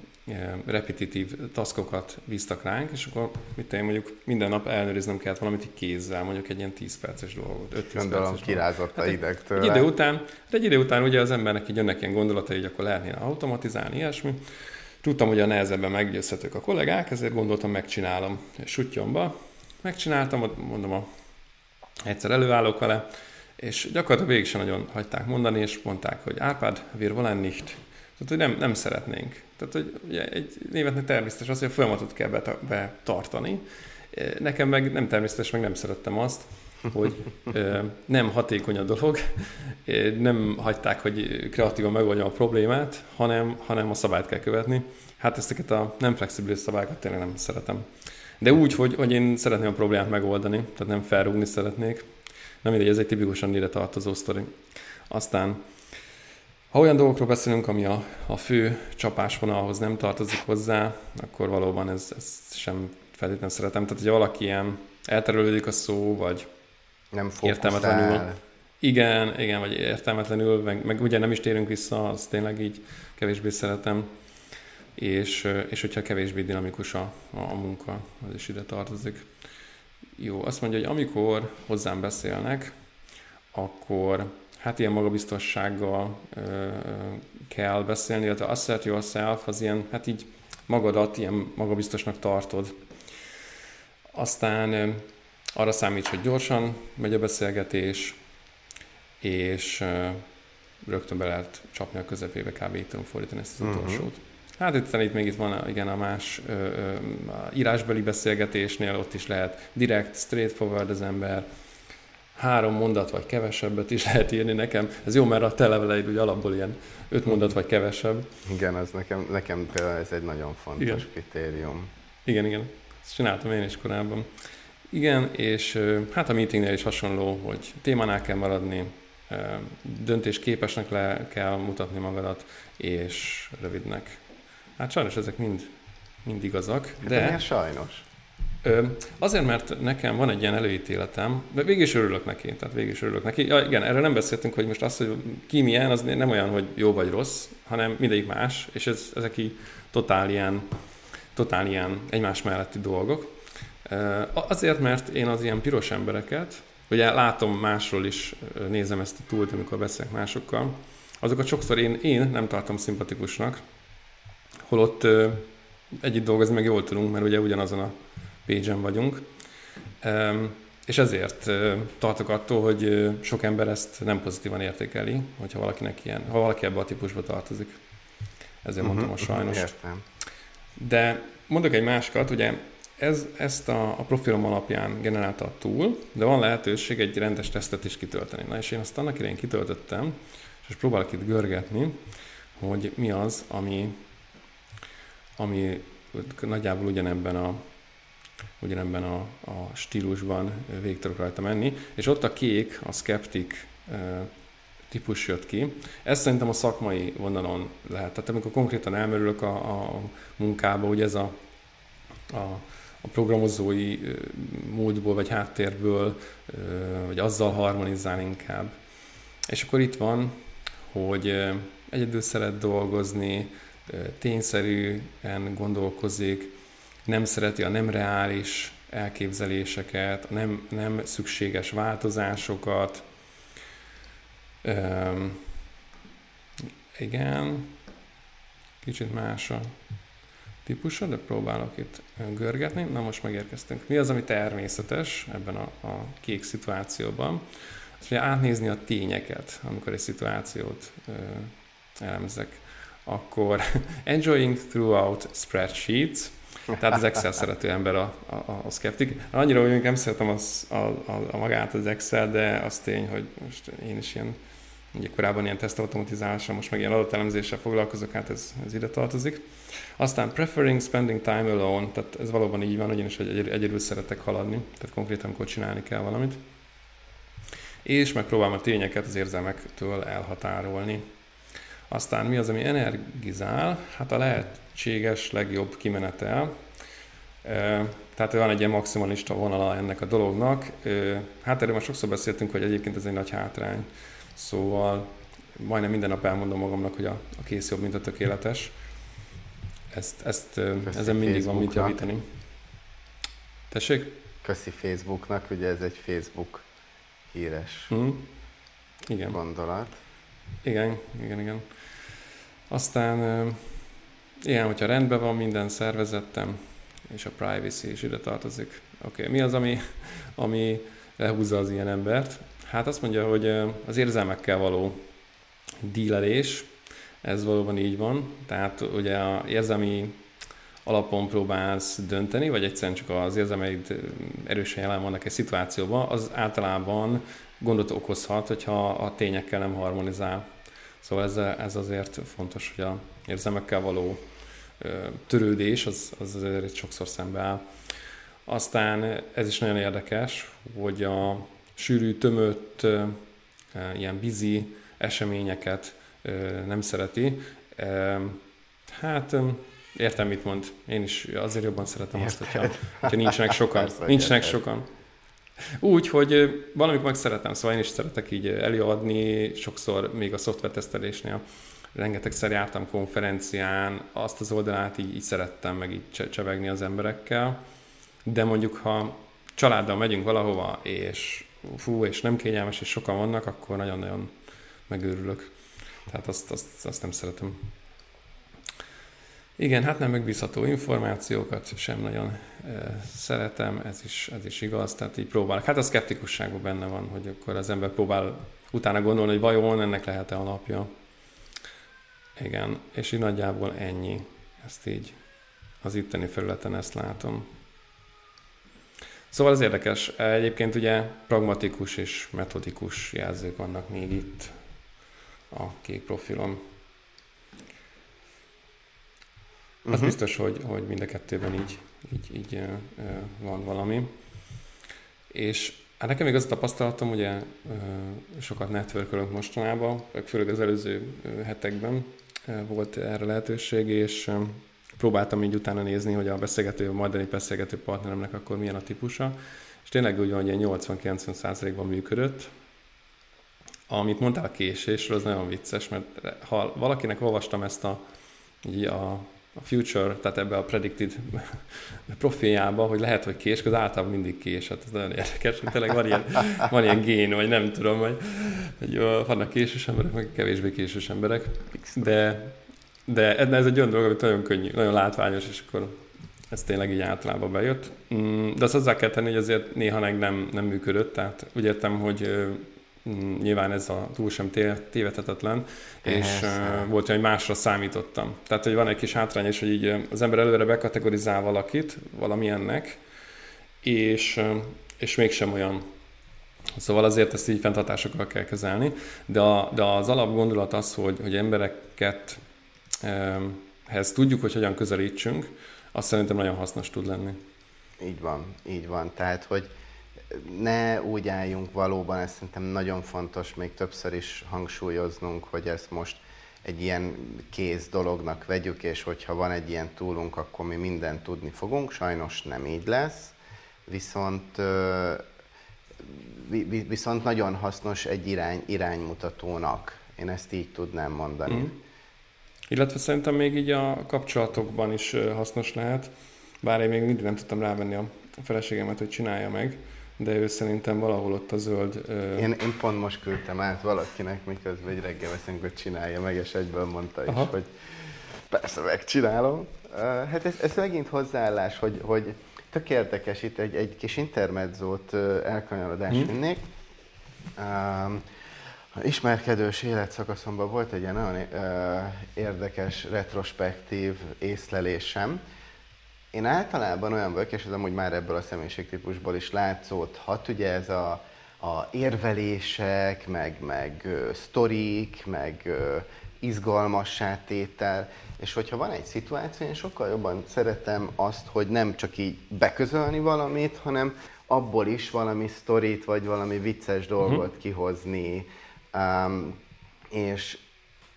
repetitív taszkokat bíztak ránk, és akkor mit én mondjuk minden nap ellenőriznem kellett valamit kézzel, mondjuk egy ilyen 10 perces dolgot, 5-10 Gondolom, perces kirázott hát a idegtől. Egy, egy idő után, hát egy idő után ugye az embernek így jönnek ilyen gondolatai, hogy akkor lehetne automatizálni, ilyesmi. Tudtam, hogy a nehezebben meggyőzhetők a kollégák, ezért gondoltam, megcsinálom sutyomba. Megcsináltam, mondom, a, egyszer előállok vele, és gyakorlatilag végig sem nagyon hagyták mondani, és mondták, hogy Árpád, wir wollen nicht. Tehát, hogy nem, nem szeretnénk. Tehát, hogy ugye egy németnek természetes az, hogy a folyamatot kell betartani. Nekem meg nem természetes, meg nem szerettem azt, hogy nem hatékony a dolog, nem hagyták, hogy kreatívan megoldjam a problémát, hanem, hanem a szabályt kell követni. Hát ezeket a nem flexibilis szabályokat tényleg nem szeretem. De úgy, hogy, hogy én szeretném a problémát megoldani, tehát nem felrúgni szeretnék, nem mindegy, ez egy tipikusan ide tartozó sztori. Aztán, ha olyan dolgokról beszélünk, ami a, a fő csapásvonalhoz nem tartozik hozzá, akkor valóban ez, ez sem feltétlenül szeretem. Tehát, hogyha valaki ilyen elterelődik a szó, vagy nem értelmetlenül. Igen, igen, vagy értelmetlenül, meg, meg ugye nem is térünk vissza, az tényleg így kevésbé szeretem. És, és hogyha kevésbé dinamikus a, a munka, az is ide tartozik. Jó, azt mondja, hogy amikor hozzám beszélnek, akkor hát ilyen magabiztossággal ö, kell beszélni, illetve assert yourself az ilyen, hát így magadat ilyen magabiztosnak tartod. Aztán ö, arra számíts, hogy gyorsan megy a beszélgetés, és ö, rögtön be lehet csapni a közepébe, kb. így tudom fordítani ezt az uh-huh. utolsót. Hát itt, itt még itt van igen, a más ö, ö, a írásbeli beszélgetésnél, ott is lehet direkt, straightforward az ember, három mondat vagy kevesebbet is lehet írni nekem. Ez jó, mert a te leveleid ugye alapból ilyen öt mondat vagy kevesebb. Igen, ez nekem, nekem például ez egy nagyon fontos igen. kritérium. Igen, igen. Ezt csináltam én is korábban. Igen, és hát a meetingnél is hasonló, hogy témánál kell maradni, döntésképesnek le kell mutatni magadat, és rövidnek. Hát sajnos ezek mind, mind igazak. De, de sajnos? Ö, azért, mert nekem van egy ilyen előítéletem, de végig is örülök neki, tehát végig is örülök neki. Ja, igen, erről nem beszéltünk, hogy most az, hogy ki milyen, az nem olyan, hogy jó vagy rossz, hanem mindegyik más, és ez, ezek így totál ilyen, totál ilyen egymás melletti dolgok. Ö, azért, mert én az ilyen piros embereket, ugye látom másról is, nézem ezt a túlt, amikor beszélek másokkal, azokat sokszor én, én nem tartom szimpatikusnak, holott együtt dolgozni meg jól tudunk, mert ugye ugyanazon a page vagyunk. És ezért tartok attól, hogy sok ember ezt nem pozitívan értékeli, hogyha valakinek ilyen, ha valaki ebbe a típusba tartozik. Ezért uh-huh, mondtam a mhm, sajnos. Értem. De mondok egy másikat, ugye ez, ezt a, a profilom alapján generálta a tool, de van lehetőség egy rendes tesztet is kitölteni. Na és én azt annak idején kitöltöttem, és most próbálok itt görgetni, hogy mi az, ami, ami nagyjából ugyanebben a, ugyanebben a, a stílusban végig tudok rajta menni, és ott a kék, a skeptik típus jött ki. Ez szerintem a szakmai vonalon lehet. Tehát amikor konkrétan elmerülök a, a munkába, ugye ez a, a, a programozói módból, vagy háttérből, vagy azzal harmonizál inkább. És akkor itt van, hogy egyedül szeret dolgozni, tényszerűen gondolkozik, nem szereti a nem reális elképzeléseket, a nem, nem szükséges változásokat. Üm, igen, kicsit más a típusa, de próbálok itt görgetni. Na most megérkeztünk. Mi az, ami természetes ebben a, a kék szituációban? Azt mondja, átnézni a tényeket, amikor egy szituációt ö, elemzek. Akkor enjoying throughout spreadsheets, tehát az Excel szerető ember a, a, a skeptik. Annyira, hogy nem szeretem az, a, a, a magát az Excel, de az tény, hogy most én is ilyen, ugye korábban ilyen tesztautomatizálással, most meg ilyen adatelemzéssel foglalkozok, hát ez, ez ide tartozik. Aztán preferring spending time alone, tehát ez valóban így van, hogy én is egy, egyedül szeretek haladni, tehát konkrétan, amikor csinálni kell valamit. És megpróbálom a tényeket az érzelmektől elhatárolni. Aztán mi az, ami energizál? Hát a lehetséges legjobb kimenetel. Tehát van egy ilyen maximalista vonala ennek a dolognak. Hát erről már sokszor beszéltünk, hogy egyébként ez egy nagy hátrány. Szóval majdnem minden nap elmondom magamnak, hogy a, a kész jobb, mint a tökéletes. Ezt, ezt ezen mindig van mit javítani. Tessék? Köszi Facebooknak, ugye ez egy Facebook híres hmm. igen. gondolat. Igen, igen, igen. Aztán ilyen, hogyha rendben van minden szervezettem, és a privacy is ide tartozik. Oké, okay. mi az, ami, ami lehúzza az ilyen embert? Hát azt mondja, hogy az érzelmekkel való dílelés, ez valóban így van. Tehát ugye a érzelmi alapon próbálsz dönteni, vagy egyszerűen csak az érzelmeid erősen jelen vannak egy szituációban, az általában gondot okozhat, hogyha a tényekkel nem harmonizál. Szóval ez, ez azért fontos, hogy a érzelmekkel való törődés, az, az azért sokszor szembe áll. Aztán ez is nagyon érdekes, hogy a sűrű, tömött, ilyen bizi eseményeket nem szereti. Hát értem, mit mond. Én is azért jobban szeretem azt, hogyha, hogyha nincsenek sokan. Persze, nincsenek sokan. Úgy, hogy valamikor meg szeretem, szóval én is szeretek így előadni, sokszor még a szoftvertesztelésnél rengetegszer jártam konferencián, azt az oldalát így, így szerettem meg így csevegni az emberekkel, de mondjuk ha családdal megyünk valahova, és fú, és nem kényelmes, és sokan vannak, akkor nagyon-nagyon megőrülök. Tehát azt, azt, azt nem szeretem. Igen, hát nem megbízható információkat sem nagyon e, szeretem, ez is, ez is igaz, tehát így próbálok. Hát a szkeptikusságban benne van, hogy akkor az ember próbál utána gondolni, hogy vajon ennek lehet-e alapja. Igen, és így nagyjából ennyi. Ezt így az itteni felületen ezt látom. Szóval ez érdekes. Egyébként ugye pragmatikus és metodikus jelzők vannak még itt a kék profilon. Az uh-huh. biztos, hogy, hogy mind a kettőben így, így, így uh, van valami. És hát nekem még az a tapasztalatom, ugye uh, sokat networkölök mostanában, főleg az előző hetekben uh, volt erre lehetőség, és próbáltam így utána nézni, hogy a beszélgető, a majdani beszélgető partneremnek akkor milyen a típusa, és tényleg úgy van, hogy 80-90 ban működött. Amit mondtál a késésről, az nagyon vicces, mert ha valakinek olvastam ezt a, így a, a future, tehát ebbe a predicted profiljába, hogy lehet, hogy kés, az általában mindig kés, hát ez nagyon érdekes, hogy tényleg van ilyen, van ilyen gén, vagy nem tudom, hogy, hogy vannak késős emberek, meg kevésbé késős emberek, de de ez egy olyan dolog, amit nagyon könnyű, nagyon látványos, és akkor ez tényleg így általában bejött. Mm, de azt hozzá kell tenni, hogy azért néha meg nem, nem működött, tehát úgy értem, hogy nyilván ez a túl sem tévedhetetlen, és uh, volt hogy másra számítottam. Tehát, hogy van egy kis hátrány is, hogy így az ember előre bekategorizál valakit, valamilyennek, és, és mégsem olyan. Szóval azért ezt így fenntartásokkal kell kezelni, de, a, de az alapgondolat az, hogy, hogy embereket hez tudjuk, hogy hogyan közelítsünk, azt szerintem nagyon hasznos tud lenni. Így van, így van. Tehát, hogy ne úgy álljunk valóban, ez szerintem nagyon fontos még többször is hangsúlyoznunk, hogy ezt most egy ilyen kész dolognak vegyük, és hogyha van egy ilyen túlunk, akkor mi mindent tudni fogunk. Sajnos nem így lesz, viszont viszont nagyon hasznos egy irány, iránymutatónak. Én ezt így tudnám mondani. Mm. Illetve szerintem még így a kapcsolatokban is hasznos lehet, bár én még mindig nem tudtam rávenni a feleségemet, hogy csinálja meg, de ő szerintem valahol ott a zöld... Én, én pont most küldtem át valakinek, miközben egy reggel veszünk, hogy csinálja meg, és egyből mondta Aha. is, hogy persze megcsinálom. Hát ez, ez megint hozzáállás, hogy, hogy tök érdekes, itt egy, egy kis intermedzót elkanyarodást hmm. vinnék. Um, ismerkedős életszakaszomban volt egy ilyen nagyon érdekes, retrospektív észlelésem. Én általában olyan vagyok, és ez amúgy már ebből a személyiségtípusból is látszódhat, ugye ez a, a érvelések, meg, meg uh, sztorik, meg izgalmassá tétel, és hogyha van egy szituáció, én sokkal jobban szeretem azt, hogy nem csak így beközölni valamit, hanem abból is valami sztorit, vagy valami vicces dolgot uh-huh. kihozni, Um, és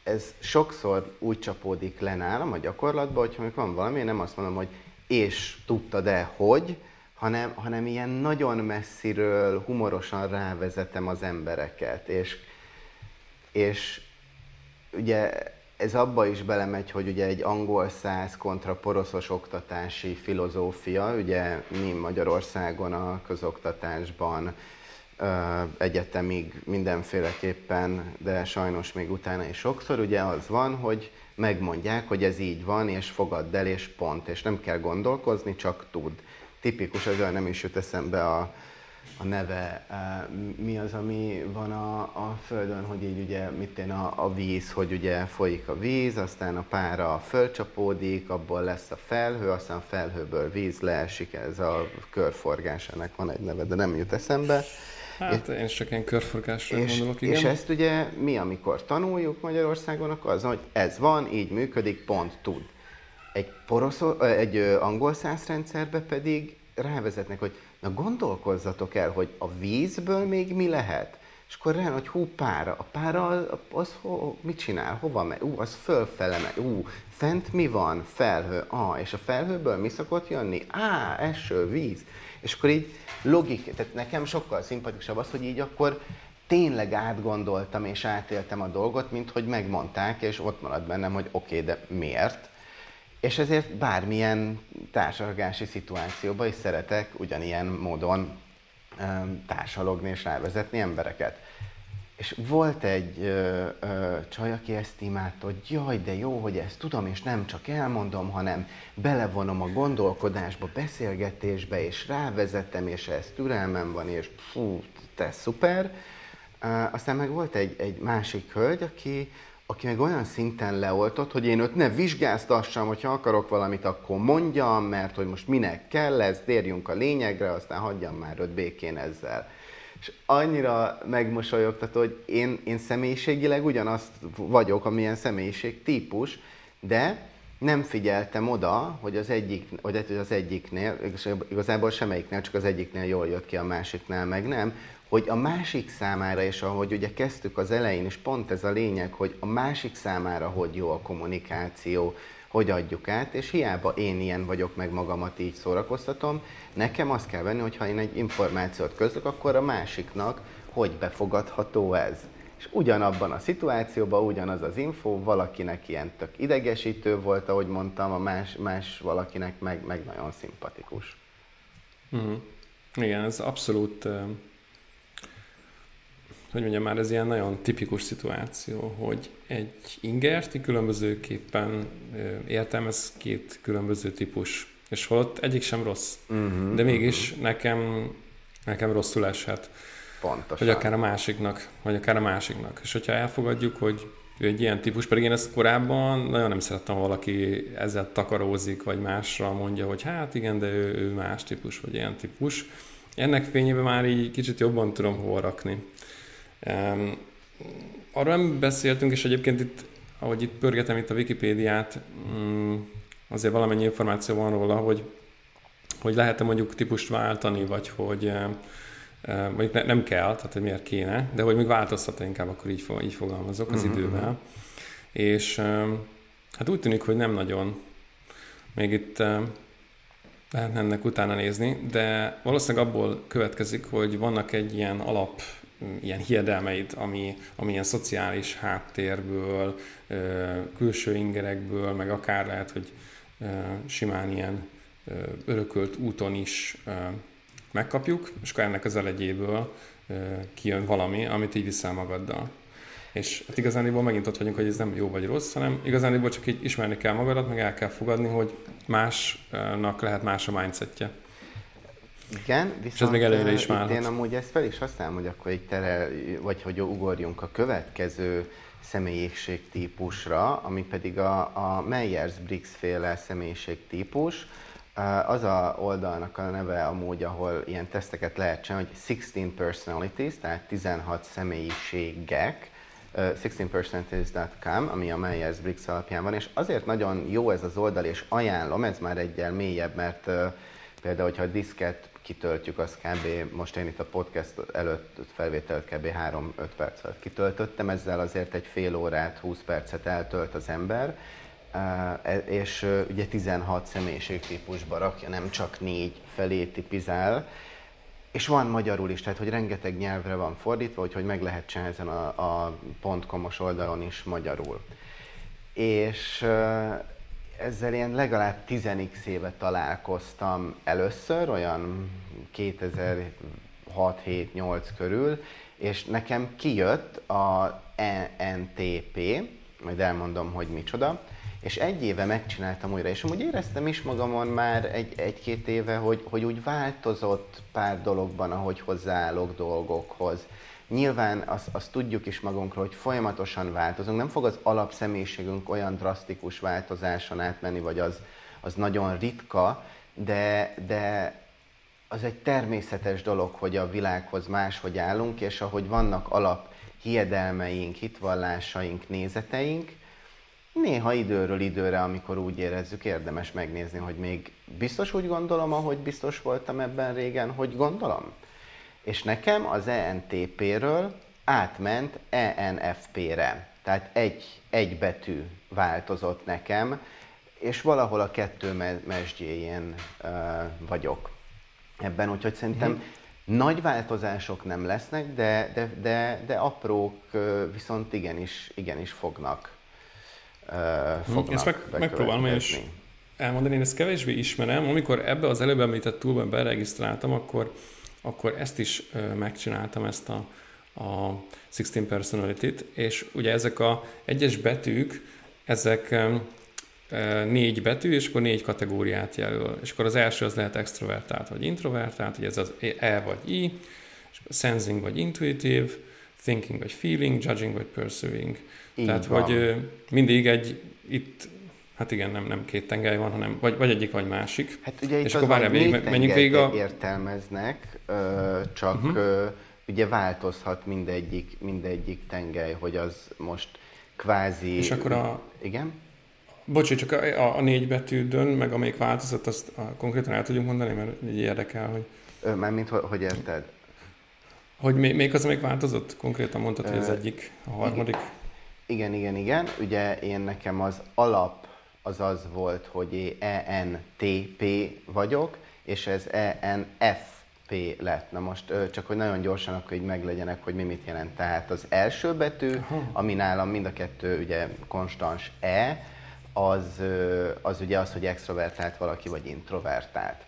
ez sokszor úgy csapódik le nálam a gyakorlatban, hogy amikor van valami, én nem azt mondom, hogy és tudtad-e, hogy, hanem, hanem ilyen nagyon messziről humorosan rávezetem az embereket. És, és ugye ez abba is belemegy, hogy ugye egy angol száz kontra poroszos oktatási filozófia, ugye mi Magyarországon a közoktatásban egyetemig mindenféleképpen, de sajnos még utána is sokszor, ugye az van, hogy megmondják, hogy ez így van, és fogadd el, és pont, és nem kell gondolkozni, csak tud. Tipikus, olyan nem is jut eszembe a, a neve, mi az, ami van a, a Földön, hogy így ugye, mit én a, a víz, hogy ugye folyik a víz, aztán a pára fölcsapódik, abból lesz a felhő, aztán a felhőből víz leesik, ez a körforgás, ennek van egy neve, de nem jut eszembe. Hát én csak ilyen körforgásra és, gondolok, igen. És ezt ugye mi, amikor tanuljuk Magyarországon, akkor az, hogy ez van, így működik, pont tud. Egy, poroszó, egy angol rendszerbe pedig rávezetnek, hogy na gondolkozzatok el, hogy a vízből még mi lehet. És akkor rájön, hogy hú, pára. A pára az, az ho, mit csinál? Hova megy? Ú, az fölfele megy. Ú, fent mi van? Felhő. Ah, és a felhőből mi szokott jönni? Á, eső, víz. És akkor így logik, tehát nekem sokkal szimpatikusabb az, hogy így akkor tényleg átgondoltam és átéltem a dolgot, mint hogy megmondták, és ott maradt bennem, hogy oké, okay, de miért? És ezért bármilyen társadalmi szituációban is szeretek ugyanilyen módon társalogni és rávezetni embereket. És volt egy ö, ö, csaj, aki ezt imádta, hogy jaj, de jó, hogy ezt tudom, és nem csak elmondom, hanem belevonom a gondolkodásba, beszélgetésbe, és rávezetem, és ez türelmem van, és fú, te szuper. Aztán meg volt egy, egy másik hölgy, aki, aki meg olyan szinten leoltott, hogy én őt ne vizsgáztassam, hogyha akarok valamit, akkor mondjam, mert hogy most minek kell ez, térjünk a lényegre, aztán hagyjam már őt békén ezzel. És annyira megmosolyogtató, hogy én, én személyiségileg ugyanazt vagyok, amilyen személyiség típus, de nem figyeltem oda, hogy az, egyik, hogy az egyiknél, igazából semmelyiknél, csak az egyiknél jól jött ki, a másiknál meg nem, hogy a másik számára, és ahogy ugye kezdtük az elején, és pont ez a lényeg, hogy a másik számára hogy jó a kommunikáció, hogy adjuk át, és hiába én ilyen vagyok, meg magamat így szórakoztatom, nekem azt kell venni, hogy ha én egy információt közlök, akkor a másiknak hogy befogadható ez. És ugyanabban a szituációban ugyanaz az info, valakinek ilyen tök idegesítő volt, ahogy mondtam, a más, más valakinek meg, meg nagyon szimpatikus. Mm. Igen, ez abszolút hogy mondjam már, ez ilyen nagyon tipikus szituáció, hogy egy ingert különbözőképpen értelmez két különböző típus, és holott egyik sem rossz, uh-huh, de mégis uh-huh. nekem, nekem rosszul eshet. Pontosan. Vagy akár a másiknak, vagy akár a másiknak. És hogyha elfogadjuk, hogy ő egy ilyen típus, pedig én ezt korábban nagyon nem szerettem, valaki ezzel takarózik, vagy másra mondja, hogy hát igen, de ő, ő más típus, vagy ilyen típus. Ennek fényében már így kicsit jobban tudom hol rakni. Um, arról nem beszéltünk, és egyébként itt, ahogy itt pörgetem itt a Wikipédiát, um, azért valamennyi információ van róla, hogy, hogy lehet-e mondjuk típust váltani, vagy hogy vagy ne, nem kell, tehát hogy miért kéne, de hogy még változtat inkább akkor így, így fogalmazok az uh-huh. idővel. És hát úgy tűnik, hogy nem nagyon. Még itt lehetne ennek utána nézni, de valószínűleg abból következik, hogy vannak egy ilyen alap ilyen hiedelmeid, ami, ami ilyen szociális háttérből, külső ingerekből, meg akár lehet, hogy simán ilyen örökölt úton is megkapjuk, és akkor ennek az elegyéből kijön valami, amit így viszel magaddal. És hát igazániból megint ott vagyunk, hogy ez nem jó vagy rossz, hanem igazániból csak így ismerni kell magadat, meg el kell fogadni, hogy másnak lehet más a mindsetje. Igen, viszont és ez még előre is válhat. Én amúgy ezt fel is használom, hogy akkor egy tere, vagy hogy ugorjunk a következő személyiségtípusra, ami pedig a, a Myers-Briggs féle személyiségtípus. Az a oldalnak a neve amúgy, ahol ilyen teszteket lehet csinálni, hogy 16 personalities, tehát 16 személyiségek, 16personalities.com, ami a Myers-Briggs alapján van, és azért nagyon jó ez az oldal, és ajánlom, ez már egyel mélyebb, mert például, hogyha a diszket kitöltjük, az kb. most én itt a podcast előtt felvételt kb. 3-5 percet kitöltöttem, ezzel azért egy fél órát, 20 percet eltölt az ember, e, és ugye 16 személyiségtípusba rakja, nem csak négy felé tipizál, és van magyarul is, tehát hogy rengeteg nyelvre van fordítva, hogy meg lehet csinálni ezen a, a pontkomos oldalon is magyarul. És ezzel én legalább 10x éve találkoztam először, olyan 2006-7-8 körül, és nekem kijött a NTP, majd elmondom, hogy micsoda, és egy éve megcsináltam újra, és amúgy éreztem is magamon már egy, egy-két éve, hogy, hogy úgy változott pár dologban, ahogy hozzáállok dolgokhoz. Nyilván azt, azt tudjuk is magunkról, hogy folyamatosan változunk, nem fog az alapszemélységünk olyan drasztikus változáson átmenni, vagy az, az nagyon ritka, de, de az egy természetes dolog, hogy a világhoz máshogy állunk, és ahogy vannak alap hiedelmeink, hitvallásaink, nézeteink, néha időről időre, amikor úgy érezzük, érdemes megnézni, hogy még biztos úgy gondolom, ahogy biztos voltam ebben régen, hogy gondolom. És nekem az ENTP-ről átment ENFP-re. Tehát egy, egy betű változott nekem, és valahol a kettő mesdjéjén uh, vagyok ebben, úgyhogy szerintem mm. nagy változások nem lesznek, de, de, de, de aprók viszont igenis, igenis fognak, uh, fognak Ezt meg, megpróbálom és elmondani, én ezt kevésbé ismerem. Amikor ebbe az előbb említett túlban beregisztráltam, akkor, akkor ezt is megcsináltam, ezt a, a 16 personality-t, és ugye ezek a egyes betűk, ezek négy betű, és akkor négy kategóriát jelöl. És akkor az első az lehet extrovertált vagy introvertált, hogy ez az E vagy I, és sensing vagy intuitive, thinking vagy feeling, judging vagy pursuing. Így Tehát, van. hogy mindig egy, itt Hát igen, nem, nem két tengely van, hanem vagy, vagy egyik, vagy másik. Hát ugye itt és akkor várjál, végig, menjünk végig a... értelmeznek, csak uh-huh. ugye változhat mindegyik, mindegyik tengely, hogy az most kvázi... És akkor a... Igen? Bocsi, csak a, a, négy betűdön, meg amelyik változat, azt a, konkrétan el tudjuk mondani, mert így érdekel, hogy... Mármint, hogy, hogy érted? Hogy még, még az, amelyik változott? Konkrétan mondtad, hogy az egyik, a harmadik? Igen, igen, igen. Ugye én nekem az alap az az volt, hogy ENTP vagyok, és ez ENFP lett. Na most csak, hogy nagyon gyorsan akkor így meglegyenek, hogy mi mit jelent. Tehát az első betű, ami nálam mind a kettő ugye konstans E, az, az ugye az, hogy extrovertált valaki, vagy introvertált.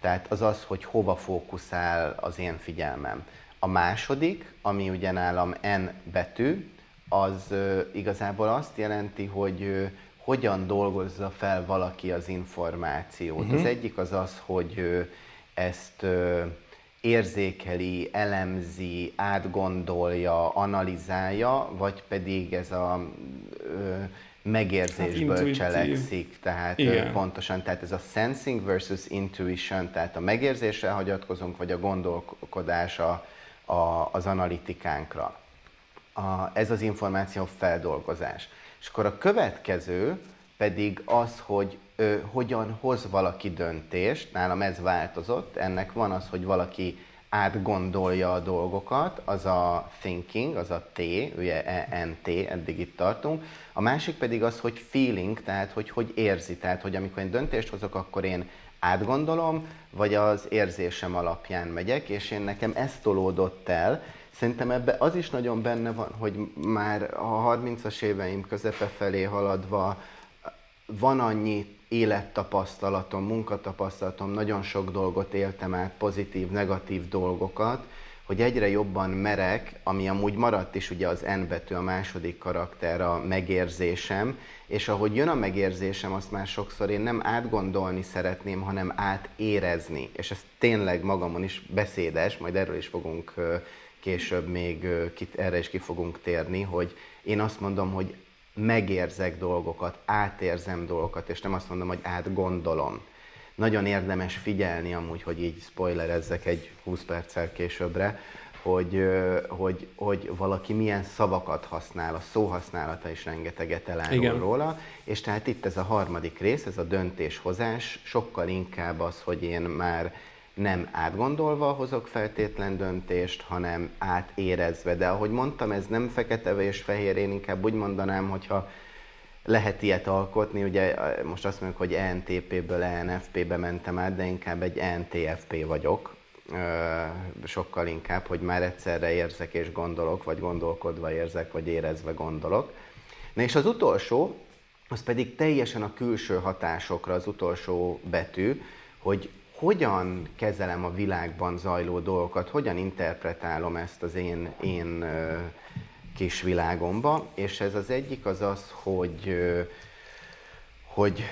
Tehát az az, hogy hova fókuszál az én figyelmem. A második, ami ugye nálam N betű, az igazából azt jelenti, hogy hogyan dolgozza fel valaki az információt. Uh-huh. Az egyik az az, hogy ezt érzékeli, elemzi, átgondolja, analizálja, vagy pedig ez a megérzésből hát cselekszik, tehát Igen. pontosan, tehát ez a sensing versus intuition, tehát a megérzésre hagyatkozunk, vagy a gondolkodás a, a, az analitikánkra. A, ez az információ feldolgozás. És akkor a következő pedig az, hogy ö, hogyan hoz valaki döntést, nálam ez változott, ennek van az, hogy valaki átgondolja a dolgokat, az a thinking, az a T, ugye ENT, eddig itt tartunk. A másik pedig az, hogy feeling, tehát hogy hogy érzi, tehát hogy amikor én döntést hozok, akkor én átgondolom, vagy az érzésem alapján megyek, és én nekem ez tolódott el. Szerintem ebbe az is nagyon benne van, hogy már a 30-as éveim közepe felé haladva van annyi élettapasztalatom, munkatapasztalatom, nagyon sok dolgot éltem át, pozitív, negatív dolgokat, hogy egyre jobban merek, ami amúgy maradt is ugye az N betű, a második karakter, a megérzésem, és ahogy jön a megérzésem, azt már sokszor én nem átgondolni szeretném, hanem átérezni. És ez tényleg magamon is beszédes, majd erről is fogunk később még erre is ki fogunk térni, hogy én azt mondom, hogy megérzek dolgokat, átérzem dolgokat, és nem azt mondom, hogy átgondolom. Nagyon érdemes figyelni amúgy, hogy így spoilerezzek egy 20 perccel későbbre, hogy, hogy, hogy valaki milyen szavakat használ, a szóhasználata is rengeteget elárul Igen. róla, és tehát itt ez a harmadik rész, ez a döntéshozás, sokkal inkább az, hogy én már nem átgondolva hozok feltétlen döntést, hanem átérezve. De ahogy mondtam, ez nem fekete és fehér, én inkább úgy mondanám, hogyha lehet ilyet alkotni, ugye most azt mondjuk, hogy ENTP-ből ENFP-be mentem át, de inkább egy ENTFP vagyok, sokkal inkább, hogy már egyszerre érzek és gondolok, vagy gondolkodva érzek, vagy érezve gondolok. Na és az utolsó, az pedig teljesen a külső hatásokra az utolsó betű, hogy hogyan kezelem a világban zajló dolgokat, hogyan interpretálom ezt az én, én kis világomba, és ez az egyik az az, hogy, hogy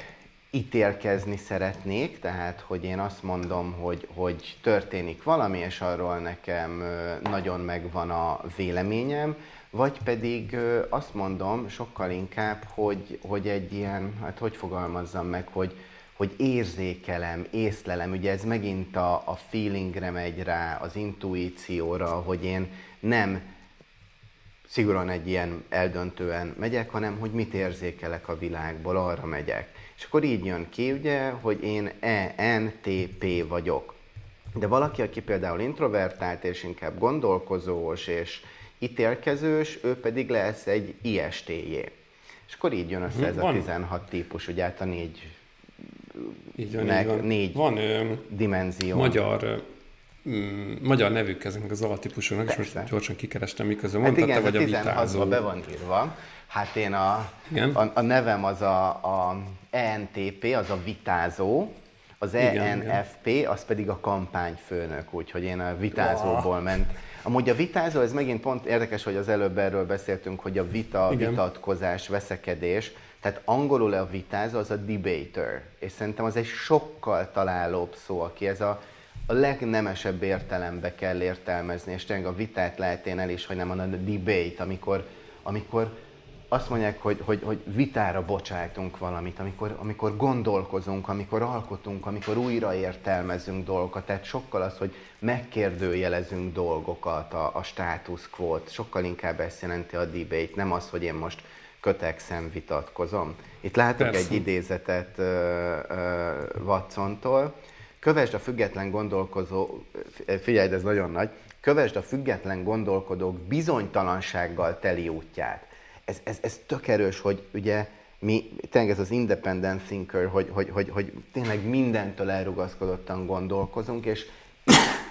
ítélkezni szeretnék, tehát hogy én azt mondom, hogy, hogy történik valami, és arról nekem nagyon megvan a véleményem, vagy pedig azt mondom sokkal inkább, hogy, hogy egy ilyen, hát hogy fogalmazzam meg, hogy, hogy érzékelem, észlelem, ugye ez megint a, a feelingre megy rá, az intuícióra, hogy én nem szigorúan egy ilyen eldöntően megyek, hanem hogy mit érzékelek a világból, arra megyek. És akkor így jön ki, ugye, hogy én ENTP vagyok. De valaki, aki például introvertált és inkább gondolkozós, és ítélkezős, ő pedig lesz egy ISTJ. És akkor így jön össze ez van. a 16 típus, ugye hát a négy, így van, meg, így van. négy van, dimenzió. Magyar mm, magyar nevük ezeknek az altípusoknak, és most gyorsan kikerestem, miközben hát mondtad, igen, te vagy a vitázó. be van írva. Hát én a, a, a nevem az a, a ENTP, az a vitázó, az ENFP, az pedig a kampányfőnök, úgyhogy én a vitázóból ment. Amúgy a vitázó, ez megint pont érdekes, hogy az előbb erről beszéltünk, hogy a vita, Igen. vitatkozás, veszekedés, tehát angolul a vitázó az a debater, és szerintem az egy sokkal találóbb szó, aki ez a, a legnemesebb értelembe kell értelmezni, és tényleg a vitát lehet én el is, hogy nem a debate, amikor, amikor azt mondják, hogy, hogy, hogy vitára bocsájtunk valamit, amikor, amikor gondolkozunk, amikor alkotunk, amikor újra értelmezünk dolgokat, tehát sokkal az, hogy megkérdőjelezünk dolgokat, a, a status quo sokkal inkább ezt jelenti a debate, nem az, hogy én most kötekszem, vitatkozom. Itt látok Persze. egy idézetet uh, uh, Watsontól. Kövesd a független gondolkozó, figyelj, ez nagyon nagy, kövesd a független gondolkodók bizonytalansággal teli útját. Ez, ez, ez tök erős, hogy ugye mi, tényleg ez az independent thinker, hogy, hogy, hogy, hogy tényleg mindentől elrugaszkodottan gondolkozunk, és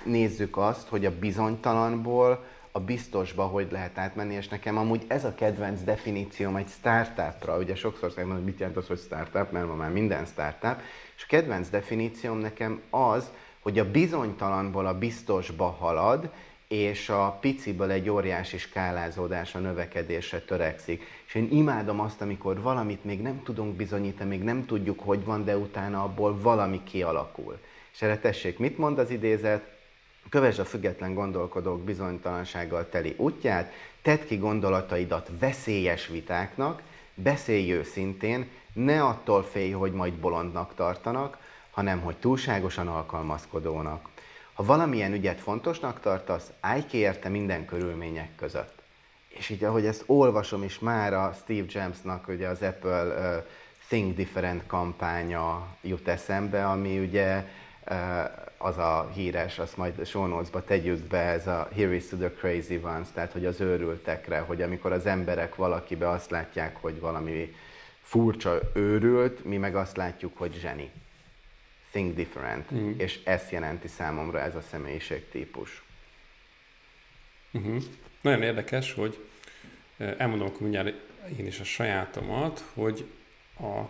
nézzük azt, hogy a bizonytalanból a biztosba hogy lehet átmenni, és nekem amúgy ez a kedvenc definícióm egy startupra, ugye sokszor mondom, hogy mit jelent az, hogy startup, mert ma már minden startup, és a kedvenc definícióm nekem az, hogy a bizonytalanból a biztosba halad, és a piciből egy óriási skálázódás, a növekedésre törekszik. És én imádom azt, amikor valamit még nem tudunk bizonyítani, még nem tudjuk, hogy van, de utána abból valami kialakul. És erre tessék, mit mond az idézet? Kövesd a független gondolkodók bizonytalansággal teli útját, tedd ki gondolataidat veszélyes vitáknak, beszélj őszintén, ne attól félj, hogy majd bolondnak tartanak, hanem hogy túlságosan alkalmazkodónak. Ha valamilyen ügyet fontosnak tartasz, állj ki érte minden körülmények között. És így, ahogy ezt olvasom is már a Steve Jobsnak ugye az Apple uh, Think Different kampánya jut eszembe, ami ugye az a híres, azt majd show notes-ba tegyük be, ez a Here is to the crazy ones, tehát hogy az őrültekre, hogy amikor az emberek valakibe azt látják, hogy valami furcsa őrült, mi meg azt látjuk, hogy zseni think different, uh-huh. és ezt jelenti számomra ez a személyiségtípus. Uh-huh. Nagyon érdekes, hogy elmondom akkor mindjárt én is a sajátomat, hogy a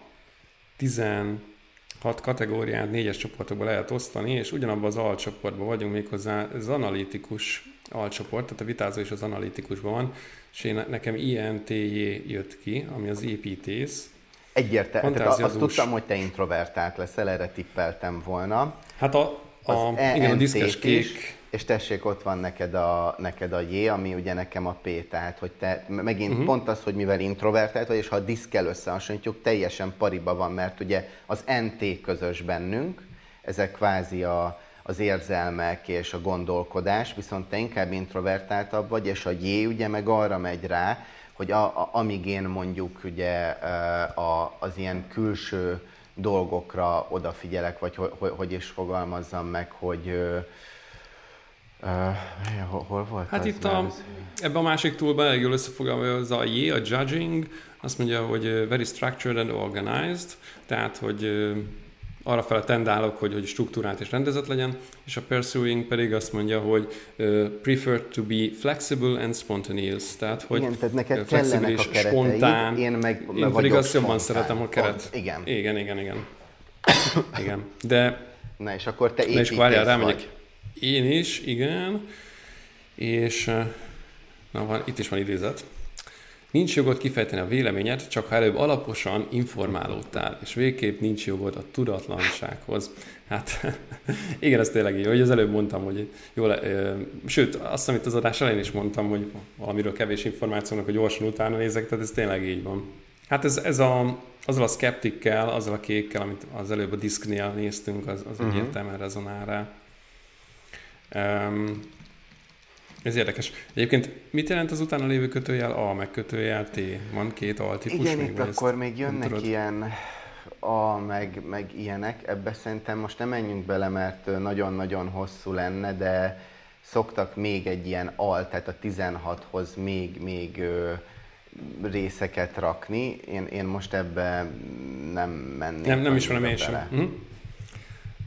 16 kategóriát négyes csoportokba lehet osztani, és ugyanabban az alcsoportban vagyunk méghozzá az analitikus alcsoport, tehát a vitázó is az analitikusban van, és én, nekem INTJ jött ki, ami az építész, Egyértelmű. Tehát azt tudtam, hogy te introvertált leszel, erre tippeltem volna. Hát a, a, az e igen, a diszkes kék. És tessék, ott van neked a, neked a J, ami ugye nekem a P, tehát hogy te megint uh-huh. pont az, hogy mivel introvertált vagy, és ha a diszkel összehasonlítjuk, teljesen pariba van, mert ugye az NT közös bennünk, ezek kvázi a, az érzelmek és a gondolkodás, viszont te inkább introvertáltabb vagy, és a J ugye meg arra megy rá, hogy a, a, amíg én mondjuk ugye a, az ilyen külső dolgokra odafigyelek, vagy hogy, hogy is fogalmazzam meg, hogy Uh, hol volt Hát itt a, ebben a másik túlban elég jól összefoglalva az a J, a judging, azt mondja, hogy very structured and organized, tehát hogy arra fel tendálok, hogy, hogy struktúrált és rendezett legyen, és a pursuing pedig azt mondja, hogy uh, prefer to be flexible and spontaneous, tehát hogy igen, tehát neked flexibilis, a kereteid, spontán. Én meg Én pedig azt jobban szeretem a keret. Pont, igen. Igen, igen, igen. igen. De... Na és akkor te építész Na és várjál, vagy. Én is, igen. És na, van, itt is van idézet. Nincs jogod kifejteni a véleményed, csak ha előbb alaposan informálódtál, és végképp nincs jogod a tudatlansághoz. Hát igen, ez tényleg így, hogy az előbb mondtam, hogy jól, sőt, azt, amit az adás elején is mondtam, hogy valamiről kevés információnak, hogy gyorsan utána nézek, tehát ez tényleg így van. Hát ez, ez a, azzal a szkeptikkel, azzal a kékkel, amit az előbb a diszknél néztünk, az, az uh-huh. egyértelműen rezonál rá. Um, ez érdekes. Egyébként mit jelent az utána lévő kötőjel A, meg kötőjel T? Van két altípus? Igen, még, itt akkor még jönnek ilyen A, meg, meg ilyenek. Ebbe szerintem most nem menjünk bele, mert nagyon-nagyon hosszú lenne, de szoktak még egy ilyen al, tehát a 16-hoz még, még ö, részeket rakni. Én, én most ebbe nem mennék. Nem, nem ismerem én sem. Uh-huh.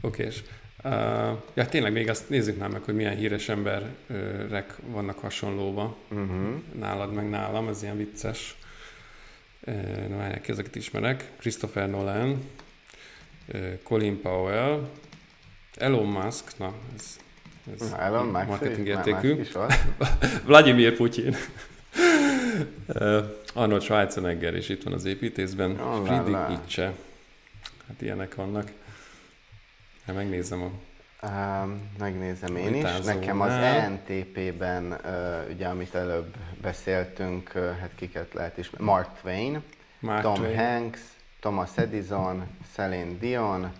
Oké, és uh, ja, tényleg még azt nézzük már meg, hogy milyen híres emberek vannak hasonlóva. Uh-huh. Nálad meg nálam, ez ilyen vicces. Uh, na, várják ezeket ismerek. Christopher Nolan, uh, Colin Powell, Elon Musk, na, ez, ez na, Elon Musk marketing értékű. Vladimir Putyin. Arnold Schwarzenegger is itt van az építészben. Oh, Friedrich Nietzsche. Hát ilyenek vannak. Hát megnézem a Uh, megnézem én is. Nekem az ENTP-ben, uh, ugye amit előbb beszéltünk, uh, hát kiket lehet is, Mark Twain, Mark Tom Twain. Hanks, Thomas Edison, Celine Dion,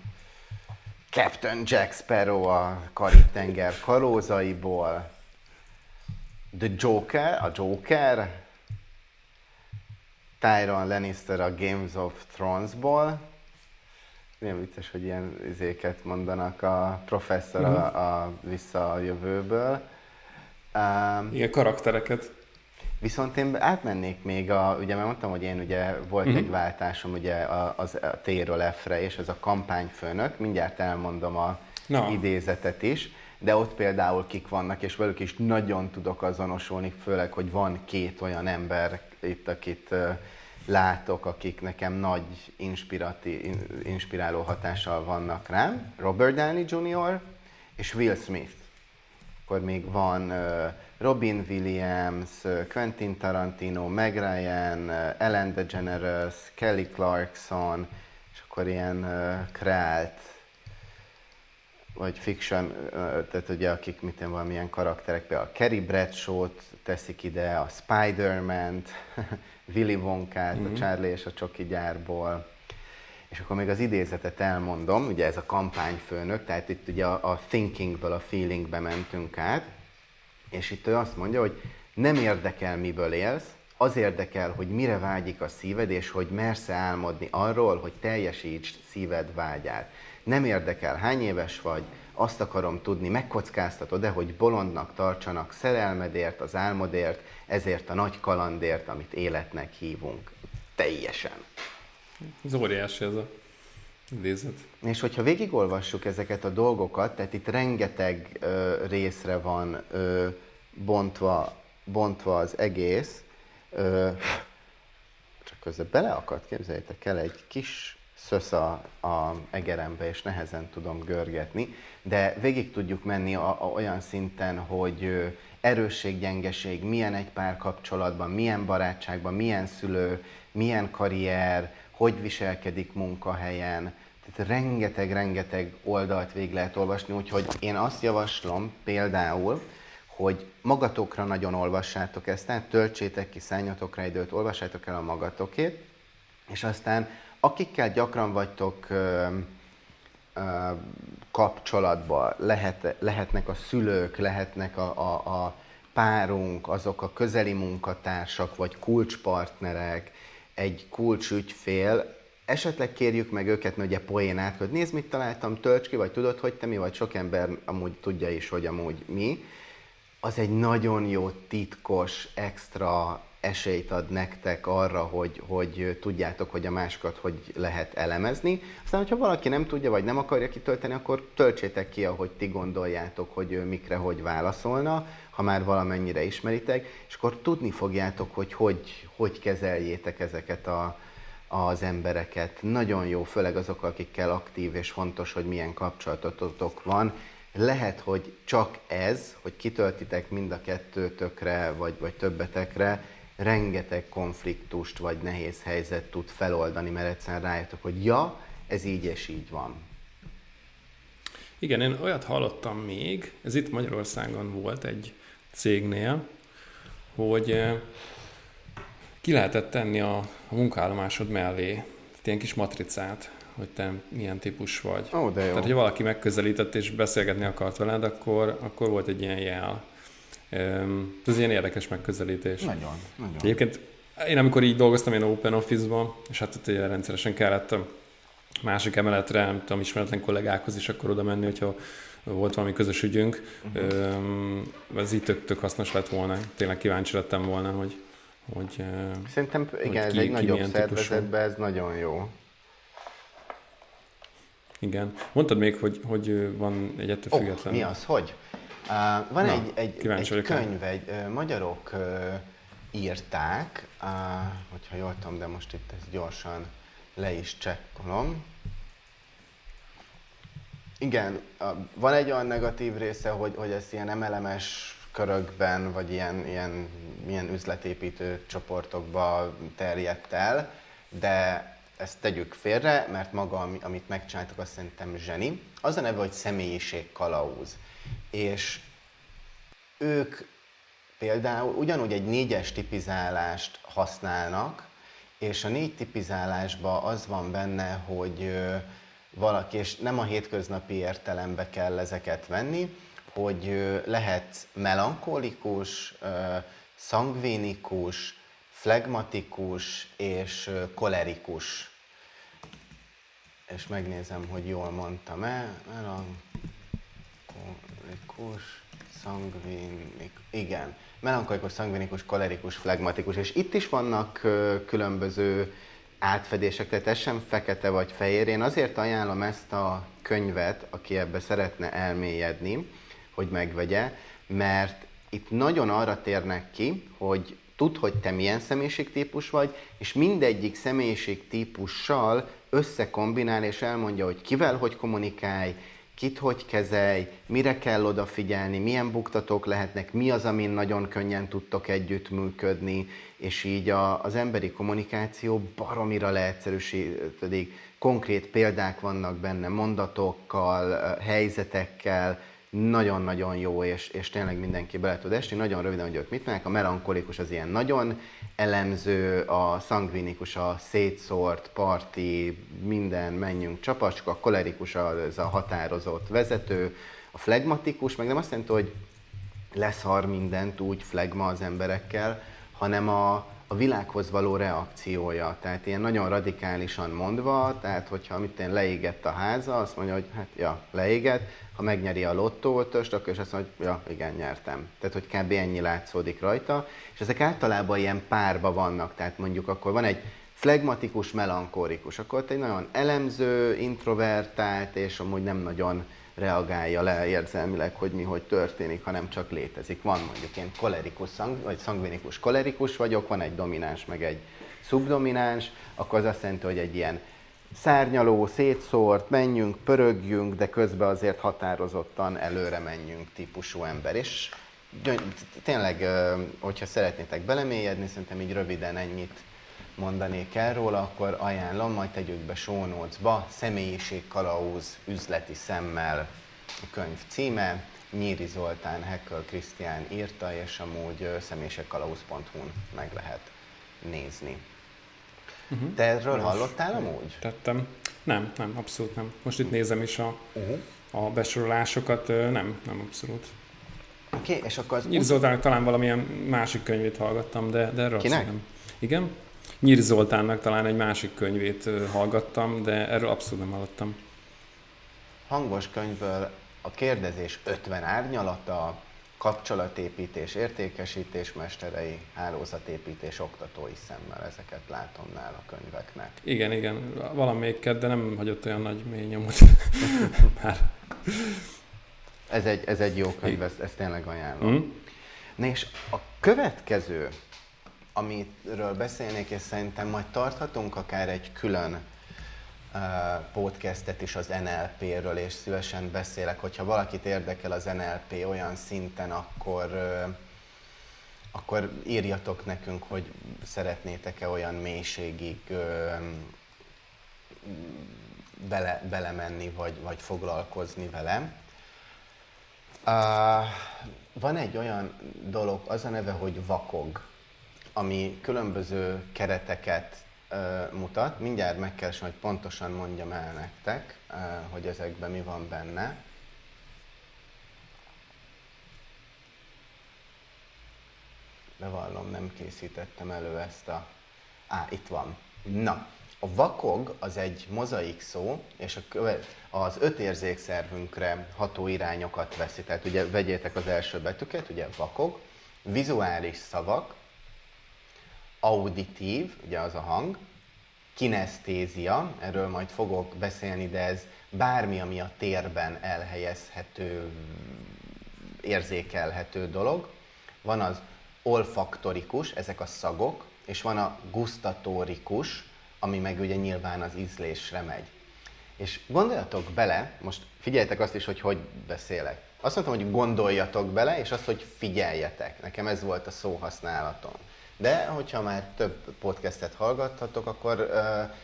Captain Jack Sparrow a Karib-tenger kalózaiból, The Joker, a Joker, Tyron Lannister a Games of Thrones-ból. Milyen vicces, hogy ilyen izéket mondanak a professzor uh-huh. a, mhm. a vissza a jövőből. Um, Igen, karaktereket. Viszont én átmennék még, a, ugye mert mondtam, hogy én ugye volt uh-huh. egy váltásom ugye a, az, a T-ről F-re, és ez a kampányfőnök, mindjárt elmondom a no. idézetet is, de ott például kik vannak, és velük is nagyon tudok azonosulni, főleg, hogy van két olyan ember itt, akit látok, akik nekem nagy inspiráló hatással vannak rám. Robert Downey Jr. és Will Smith. Akkor még van Robin Williams, Quentin Tarantino, Meg Ryan, Ellen DeGeneres, Kelly Clarkson, és akkor ilyen kreált vagy fiction, tehát ugye akik mit én valamilyen karakterek, például a Kerry Bradshaw-t teszik ide, a Spider-Man-t, Willy Wonkát, mm-hmm. a mhm. Charlie és a Csoki gyárból. És akkor még az idézetet elmondom, ugye ez a kampányfőnök, tehát itt ugye a, a thinkingből a feelingbe mentünk át, és itt ő azt mondja, hogy nem érdekel, miből élsz, az érdekel, hogy mire vágyik a szíved, és hogy mersz álmodni arról, hogy teljesíts szíved vágyát. Nem érdekel, hány éves vagy, azt akarom tudni, megkockáztatod-e, hogy bolondnak tartsanak szerelmedért, az álmodért, ezért a nagy kalandért, amit életnek hívunk. Teljesen. Ez óriási ez a idézet. És hogyha végigolvassuk ezeket a dolgokat, tehát itt rengeteg ö, részre van ö, bontva, bontva az egész, ö, csak közben beleakadt, képzeljétek el, egy kis szösz a, a egerembe, és nehezen tudom görgetni, de végig tudjuk menni a, a, olyan szinten, hogy erősség, gyengeség, milyen egy párkapcsolatban, milyen barátságban, milyen szülő, milyen karrier, hogy viselkedik munkahelyen, tehát rengeteg-rengeteg oldalt végig lehet olvasni, úgyhogy én azt javaslom például, hogy magatokra nagyon olvassátok ezt, tehát töltsétek ki, szálljatok rá időt, olvassátok el a magatokét, és aztán akikkel gyakran vagytok ö, ö, kapcsolatban, lehet, lehetnek a szülők, lehetnek a, a, a párunk, azok a közeli munkatársak, vagy kulcspartnerek, egy kulcsügyfél, esetleg kérjük meg őket, mert ugye poénát, hogy nézd, mit találtam, tölts ki, vagy tudod, hogy te mi vagy, sok ember amúgy tudja is, hogy amúgy mi. Az egy nagyon jó, titkos, extra esélyt ad nektek arra, hogy, hogy tudjátok, hogy a másokat hogy lehet elemezni. Aztán, hogyha valaki nem tudja, vagy nem akarja kitölteni, akkor töltsétek ki, ahogy ti gondoljátok, hogy ő mikre hogy válaszolna, ha már valamennyire ismeritek, és akkor tudni fogjátok, hogy hogy, hogy kezeljétek ezeket a, az embereket. Nagyon jó, főleg azok, akikkel aktív és fontos, hogy milyen kapcsolatotok van. Lehet, hogy csak ez, hogy kitöltitek mind a kettőtökre, vagy, vagy többetekre, rengeteg konfliktust vagy nehéz helyzet tud feloldani, mert egyszerűen rájöttök, hogy ja, ez így és így van. Igen, én olyat hallottam még, ez itt Magyarországon volt egy cégnél, hogy eh, ki lehetett tenni a, a munkállomásod mellé ilyen kis matricát, hogy te milyen típus vagy. Ó, de jó. Tehát, hogy valaki megközelített és beszélgetni akart veled, akkor, akkor volt egy ilyen jel. Ez ilyen érdekes megközelítés. Nagyon, nagyon. Egyébként én amikor így dolgoztam én Open Office-ban, és hát ott ugye rendszeresen kellett másik emeletre, nem tudom, ismeretlen kollégákhoz is akkor oda menni, hogyha volt valami közös ügyünk. Uh-huh. Ez így tök, tök hasznos lett volna. Tényleg kíváncsi lettem volna, hogy, hogy Szerintem igen, hogy ki, ez egy nagyobb szervezetben ez nagyon jó. Igen. Mondtad még, hogy, hogy van egy ettől független... Oh, mi az? Hogy? Uh, van Na, egy, egy, egy könyv, egy uh, magyarok írták, uh, hogyha jól tudom, de most itt ezt gyorsan le is csekkolom. Igen, van egy olyan negatív része, hogy, hogy ez ilyen MLMS körökben, vagy ilyen, ilyen, ilyen üzletépítő csoportokba terjedt el, de ezt tegyük félre, mert maga, amit megcsináltak, azt szerintem zseni. Az a neve, hogy személyiség kalauz. És ők például ugyanúgy egy négyes tipizálást használnak, és a négy tipizálásban az van benne, hogy valaki, és nem a hétköznapi értelembe kell ezeket venni, hogy lehet melankolikus, szangvinikus, flegmatikus és kolerikus. És megnézem, hogy jól mondtam-e. Melankolikus, szangvinikus, igen. Melankolikus, szangvinikus, kolerikus, flegmatikus. És itt is vannak különböző átfedések, tehát ez sem fekete vagy fehér. Én azért ajánlom ezt a könyvet, aki ebbe szeretne elmélyedni, hogy megvegye, mert itt nagyon arra térnek ki, hogy tud, hogy te milyen személyiségtípus vagy, és mindegyik személyiségtípussal összekombinál, és elmondja, hogy kivel hogy kommunikálj, kit hogy kezelj, mire kell odafigyelni, milyen buktatók lehetnek, mi az, amin nagyon könnyen tudtok együttműködni, és így a, az emberi kommunikáció baromira leegyszerűsítedik. Konkrét példák vannak benne, mondatokkal, helyzetekkel, nagyon-nagyon jó, és, és tényleg mindenki bele tud esni. Nagyon röviden, hogy ők mit mondják. A melankolikus az ilyen nagyon elemző, a szangvinikus a szétszórt, parti, minden, menjünk csapacska, a kolerikus az a határozott vezető, a flegmatikus, meg nem azt jelenti, hogy leszar mindent úgy flegma az emberekkel, hanem a, a világhoz való reakciója. Tehát ilyen nagyon radikálisan mondva, tehát hogyha mit én leégett a háza, azt mondja, hogy hát ja, leégett, ha megnyeri a lottóoltost, akkor is azt mondja, hogy ja, igen, nyertem. Tehát, hogy kb. ennyi látszódik rajta, és ezek általában ilyen párba vannak, tehát mondjuk akkor van egy flegmatikus, melankórikus, akkor ott egy nagyon elemző, introvertált, és amúgy nem nagyon reagálja le érzelmileg, hogy mi hogy történik, hanem csak létezik. Van mondjuk én kolerikus, szang, vagy szangvinikus kolerikus vagyok, van egy domináns, meg egy szubdomináns, akkor az azt jelenti, hogy egy ilyen szárnyaló, szétszórt, menjünk, pörögjünk, de közben azért határozottan előre menjünk típusú ember. És tényleg, hogyha szeretnétek belemélyedni, szerintem így röviden ennyit mondanék el róla, akkor ajánlom, majd tegyük be show notes-ba, üzleti szemmel a könyv címe, Nyíri Zoltán, Hekkel Krisztián írta, és amúgy személyiségkalauz.hu-n meg lehet nézni. Uh-huh. Te erről Most hallottál amúgy? Tettem. Nem, nem, abszolút nem. Most itt nézem is a, uh-huh. a besorolásokat, nem, nem abszolút. Oké, okay, és akkor az... Nyír Zoltánnak talán valamilyen másik könyvét hallgattam, de, de erről Kinek? nem. Igen? Nyír Zoltánnak talán egy másik könyvét hallgattam, de erről abszolút nem hallottam. Hangos könyvből a kérdezés 50 árnyalata, kapcsolatépítés, értékesítés mesterei, hálózatépítés, oktatói szemmel, ezeket látom nála a könyveknek. Igen, igen, valamelyiket, de nem hagyott olyan nagy mély nyomot. Már. Ez egy, ez egy jó könyv, ezt, ezt tényleg ajánlom. Mm. Na és a következő, amiről beszélnék, és szerintem majd tarthatunk akár egy külön podcastet is az NLP-ről, és szívesen beszélek, hogyha valakit érdekel az NLP olyan szinten, akkor, akkor írjatok nekünk, hogy szeretnétek-e olyan mélységig bele, belemenni, vagy, vagy foglalkozni vele. Uh, van egy olyan dolog, az a neve, hogy vakog, ami különböző kereteket mutat. Mindjárt megkeresem, hogy pontosan mondjam el nektek, hogy ezekben mi van benne. Bevallom, nem készítettem elő ezt a... Á, itt van. Na, A vakog az egy mozaik szó, és a köve, az öt érzékszervünkre ható irányokat veszi. Tehát ugye vegyétek az első betűket, ugye vakog, vizuális szavak, auditív, ugye az a hang, kinesztézia, erről majd fogok beszélni, de ez bármi, ami a térben elhelyezhető, érzékelhető dolog. Van az olfaktorikus, ezek a szagok, és van a gustatórikus, ami meg ugye nyilván az ízlésre megy. És gondoljatok bele, most figyeljetek azt is, hogy hogy beszélek. Azt mondtam, hogy gondoljatok bele, és azt, hogy figyeljetek. Nekem ez volt a szóhasználatom. De hogyha már több podcastet hallgathatok, akkor uh,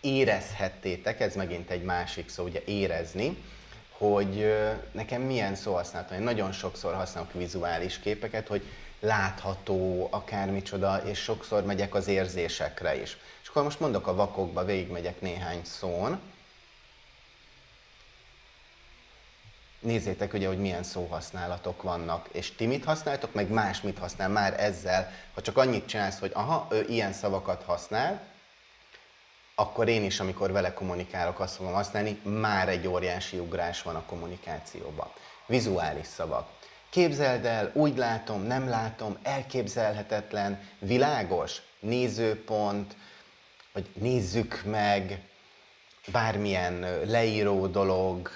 érezhettétek, ez megint egy másik szó, ugye érezni, hogy uh, nekem milyen szó használtam. Én nagyon sokszor használok vizuális képeket, hogy látható, akármicsoda, és sokszor megyek az érzésekre is. És akkor most mondok a vakokba, végigmegyek néhány szón. Nézzétek ugye, hogy milyen szóhasználatok vannak, és ti mit használtok, meg más mit használ már ezzel. Ha csak annyit csinálsz, hogy aha, ő ilyen szavakat használ, akkor én is, amikor vele kommunikálok, azt fogom használni, már egy óriási ugrás van a kommunikációban. Vizuális szavak. Képzeld el, úgy látom, nem látom, elképzelhetetlen, világos, nézőpont, vagy nézzük meg, bármilyen leíró dolog,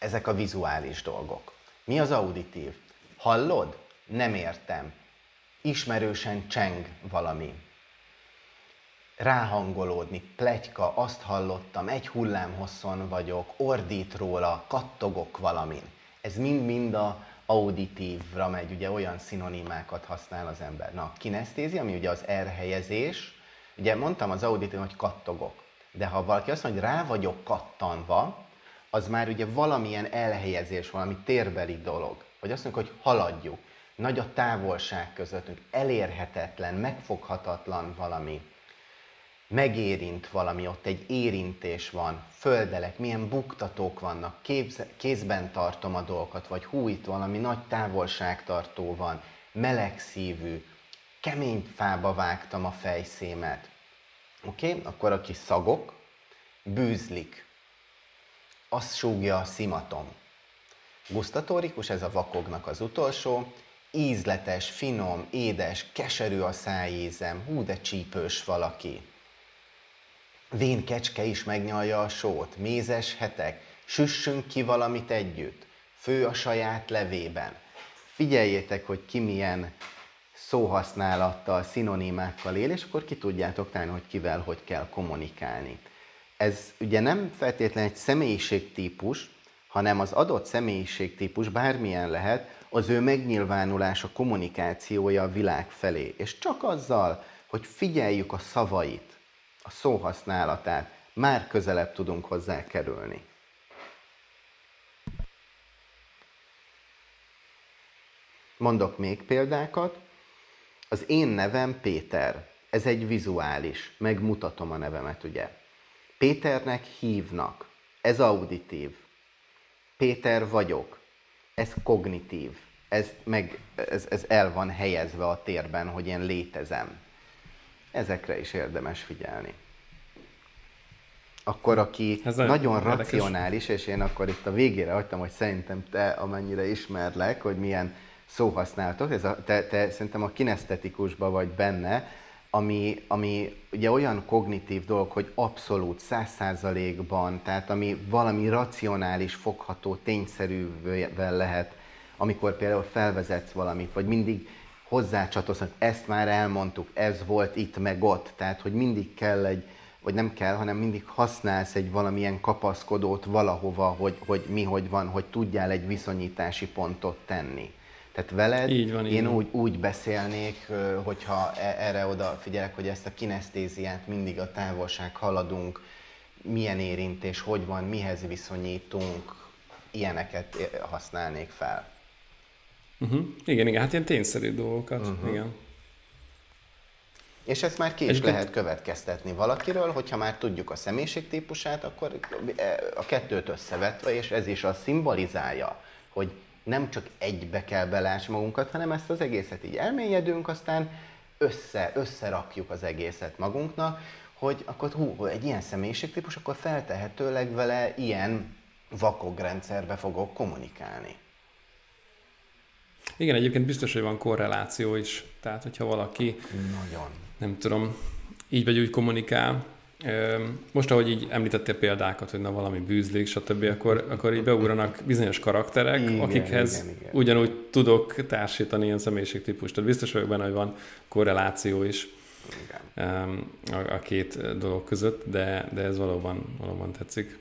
ezek a vizuális dolgok. Mi az auditív? Hallod? Nem értem. Ismerősen cseng valami. Ráhangolódni, plegyka, azt hallottam, egy hullámhosszon vagyok, ordít róla, kattogok valamin. Ez mind-mind a auditívra megy, ugye olyan szinonimákat használ az ember. Na, kinesztézi, ami ugye az elhelyezés, ugye mondtam az auditív, hogy kattogok. De ha valaki azt mondja, hogy rá vagyok kattanva, az már ugye valamilyen elhelyezés, valami térbeli dolog. Vagy azt mondjuk, hogy haladjuk. Nagy a távolság közöttünk, elérhetetlen, megfoghatatlan valami. Megérint valami, ott egy érintés van, földelek, milyen buktatók vannak, képz, kézben tartom a dolgokat, vagy hú, itt valami nagy távolságtartó van, melegszívű, kemény fába vágtam a fejszémet. Oké? Okay? Akkor aki szagok, bűzlik, azt súgja a szimatom. Gusztatórikus, ez a vakognak az utolsó, ízletes, finom, édes, keserű a szájízem, hú, de csípős valaki. Vén kecske is megnyalja a sót, mézes hetek, süssünk ki valamit együtt, fő a saját levében. Figyeljétek, hogy ki milyen szóhasználattal, szinonimákkal él, és akkor ki tudjátok találni, hogy kivel hogy kell kommunikálni ez ugye nem feltétlenül egy személyiségtípus, hanem az adott személyiségtípus bármilyen lehet, az ő megnyilvánulása, kommunikációja a világ felé. És csak azzal, hogy figyeljük a szavait, a szóhasználatát, már közelebb tudunk hozzá kerülni. Mondok még példákat. Az én nevem Péter. Ez egy vizuális. Megmutatom a nevemet, ugye? Péternek hívnak. Ez auditív. Péter vagyok. Ez kognitív. Ez, meg, ez, ez el van helyezve a térben, hogy én létezem. Ezekre is érdemes figyelni. Akkor aki ez nagyon érdekes. racionális, és én akkor itt a végére hagytam, hogy szerintem te amennyire ismerlek, hogy milyen szóhasználatok, ez a, te, te szerintem a kinesztetikusban vagy benne, ami, ami ugye olyan kognitív dolog, hogy abszolút, száz százalékban, tehát ami valami racionális, fogható, tényszerűvel lehet, amikor például felvezetsz valamit, vagy mindig hozzácsatolsz, ezt már elmondtuk, ez volt itt, meg ott, tehát hogy mindig kell egy, vagy nem kell, hanem mindig használsz egy valamilyen kapaszkodót valahova, hogy, hogy mi hogy van, hogy tudjál egy viszonyítási pontot tenni. Tehát veled így van, én így úgy, úgy beszélnék, hogyha e, erre oda figyelek, hogy ezt a kinesztéziát mindig a távolság haladunk, milyen érintés, hogy van, mihez viszonyítunk, ilyeneket használnék fel. Uh-huh. Igen, igen, hát ilyen tényszerű dolgokat, uh-huh. igen. És ezt már ki is Egyébként... lehet következtetni valakiről, hogyha már tudjuk a személyiségtípusát, akkor a kettőt összevetve, és ez is azt szimbolizálja, hogy nem csak egybe kell belásni magunkat, hanem ezt az egészet így elmélyedünk, aztán össze, összerakjuk az egészet magunknak, hogy akkor hú, egy ilyen személyiségtípus, akkor feltehetőleg vele ilyen vakogrendszerbe fogok kommunikálni. Igen, egyébként biztos, hogy van korreláció is. Tehát, hogyha valaki, Nagyon. nem tudom, így vagy úgy kommunikál, most, ahogy így említettél példákat, hogy na valami bűzlék, stb., akkor, akkor így beugranak bizonyos karakterek, igen, akikhez igen, igen. ugyanúgy tudok társítani ilyen személyiségtípust. Tehát biztos vagyok benne, hogy van korreláció is igen. A, a két dolog között, de, de ez valóban, valóban tetszik.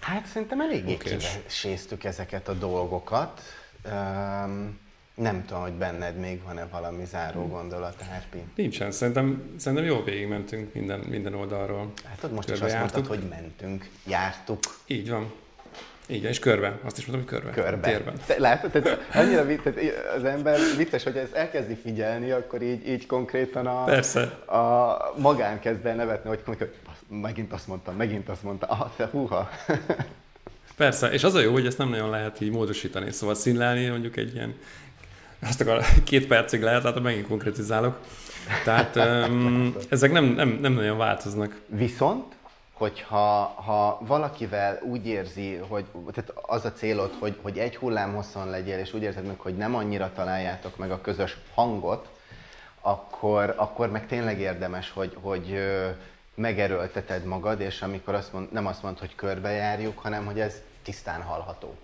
Hát szerintem eléggé kiveséztük ezeket a dolgokat. Um, nem tudom, hogy benned még van-e valami záró gondolat, Hárpi? Nincsen, szerintem, szerintem jól végigmentünk minden, minden oldalról. Hát ott most is azt jártuk. mondtad, hogy mentünk, jártuk. Így van. Igen, és körbe. Azt is mondom, hogy körbe. Körbe. Térben. Te, látod, tehát annyira tehát az ember vicces, hogy ezt elkezdi figyelni, akkor így, így konkrétan a, Persze. a magán kezd el nevetni, hogy megint azt mondtam, megint azt mondtam, ah, te húha. Persze, és az a jó, hogy ezt nem nagyon lehet így módosítani, szóval színlelni mondjuk egy ilyen, azt akar, két percig lehet, tehát megint konkrétizálok. Tehát um, ezek nem, nem, nem nagyon változnak. Viszont hogyha ha valakivel úgy érzi, hogy tehát az a célod, hogy, hogy egy hullámhosszon legyél, és úgy érzed meg, hogy nem annyira találjátok meg a közös hangot, akkor, akkor meg tényleg érdemes, hogy, hogy megerőlteted magad, és amikor azt mond, nem azt mond, hogy körbejárjuk, hanem hogy ez tisztán hallható.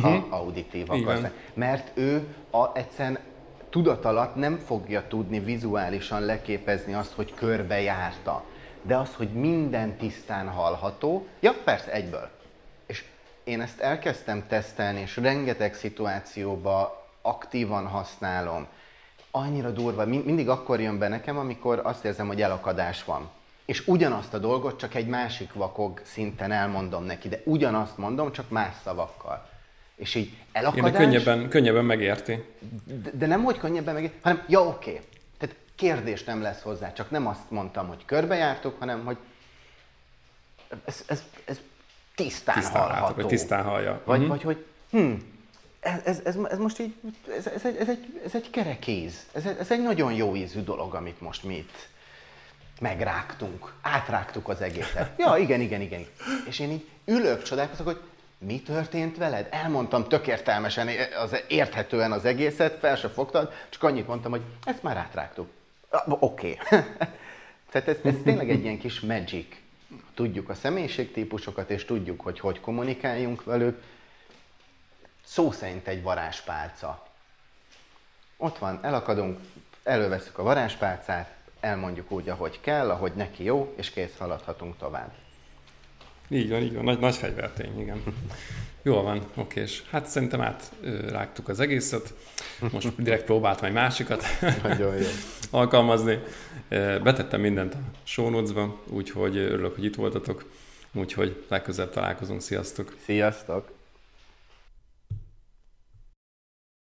Ha uh-huh. auditív akarsz. Mert ő a, egyszerűen tudat alatt nem fogja tudni vizuálisan leképezni azt, hogy körbejárta de az, hogy minden tisztán hallható, ja, persze, egyből. És én ezt elkezdtem tesztelni, és rengeteg szituációba aktívan használom. Annyira durva, mindig akkor jön be nekem, amikor azt érzem, hogy elakadás van. És ugyanazt a dolgot csak egy másik vakog szinten elmondom neki, de ugyanazt mondom, csak más szavakkal. És így elakadás... Igen, könnyebben, könnyebben megérti. De, de nem, hogy könnyebben megérti, hanem ja, oké, okay kérdés nem lesz hozzá, csak nem azt mondtam, hogy körbejártuk, hanem hogy ez, ez, ez tisztán, tisztán hallható. Látok, vagy tisztán hallja. Vagy, uh-huh. vagy hogy hm, ez, ez, ez, ez most így, ez, ez, egy, ez, egy, ez egy kerekéz. Ez, ez egy nagyon jó ízű dolog, amit most mi itt megrágtunk, átrágtuk az egészet. Ja, igen, igen, igen. És én így ülök, csodálkozok, hogy mi történt veled? Elmondtam tök értelmesen, az, érthetően az egészet, fel se fogtad, csak annyit mondtam, hogy ezt már átrágtuk. Oké. Okay. Tehát ez, ez tényleg egy ilyen kis magic. Tudjuk a személyiségtípusokat, és tudjuk, hogy hogy kommunikáljunk velük. Szó szerint egy varázspálca. Ott van, elakadunk, előveszük a varázspálcát, elmondjuk úgy, ahogy kell, ahogy neki jó, és kész haladhatunk tovább. Így van, így van. Nagy, nagy fegyvertény, igen. Jól van, oké, és hát szerintem átrágtuk az egészet. Most direkt próbáltam egy másikat Nagyon jó. alkalmazni. Betettem mindent a show notes-ba, úgyhogy örülök, hogy itt voltatok. Úgyhogy legközelebb találkozunk. Sziasztok! Sziasztok!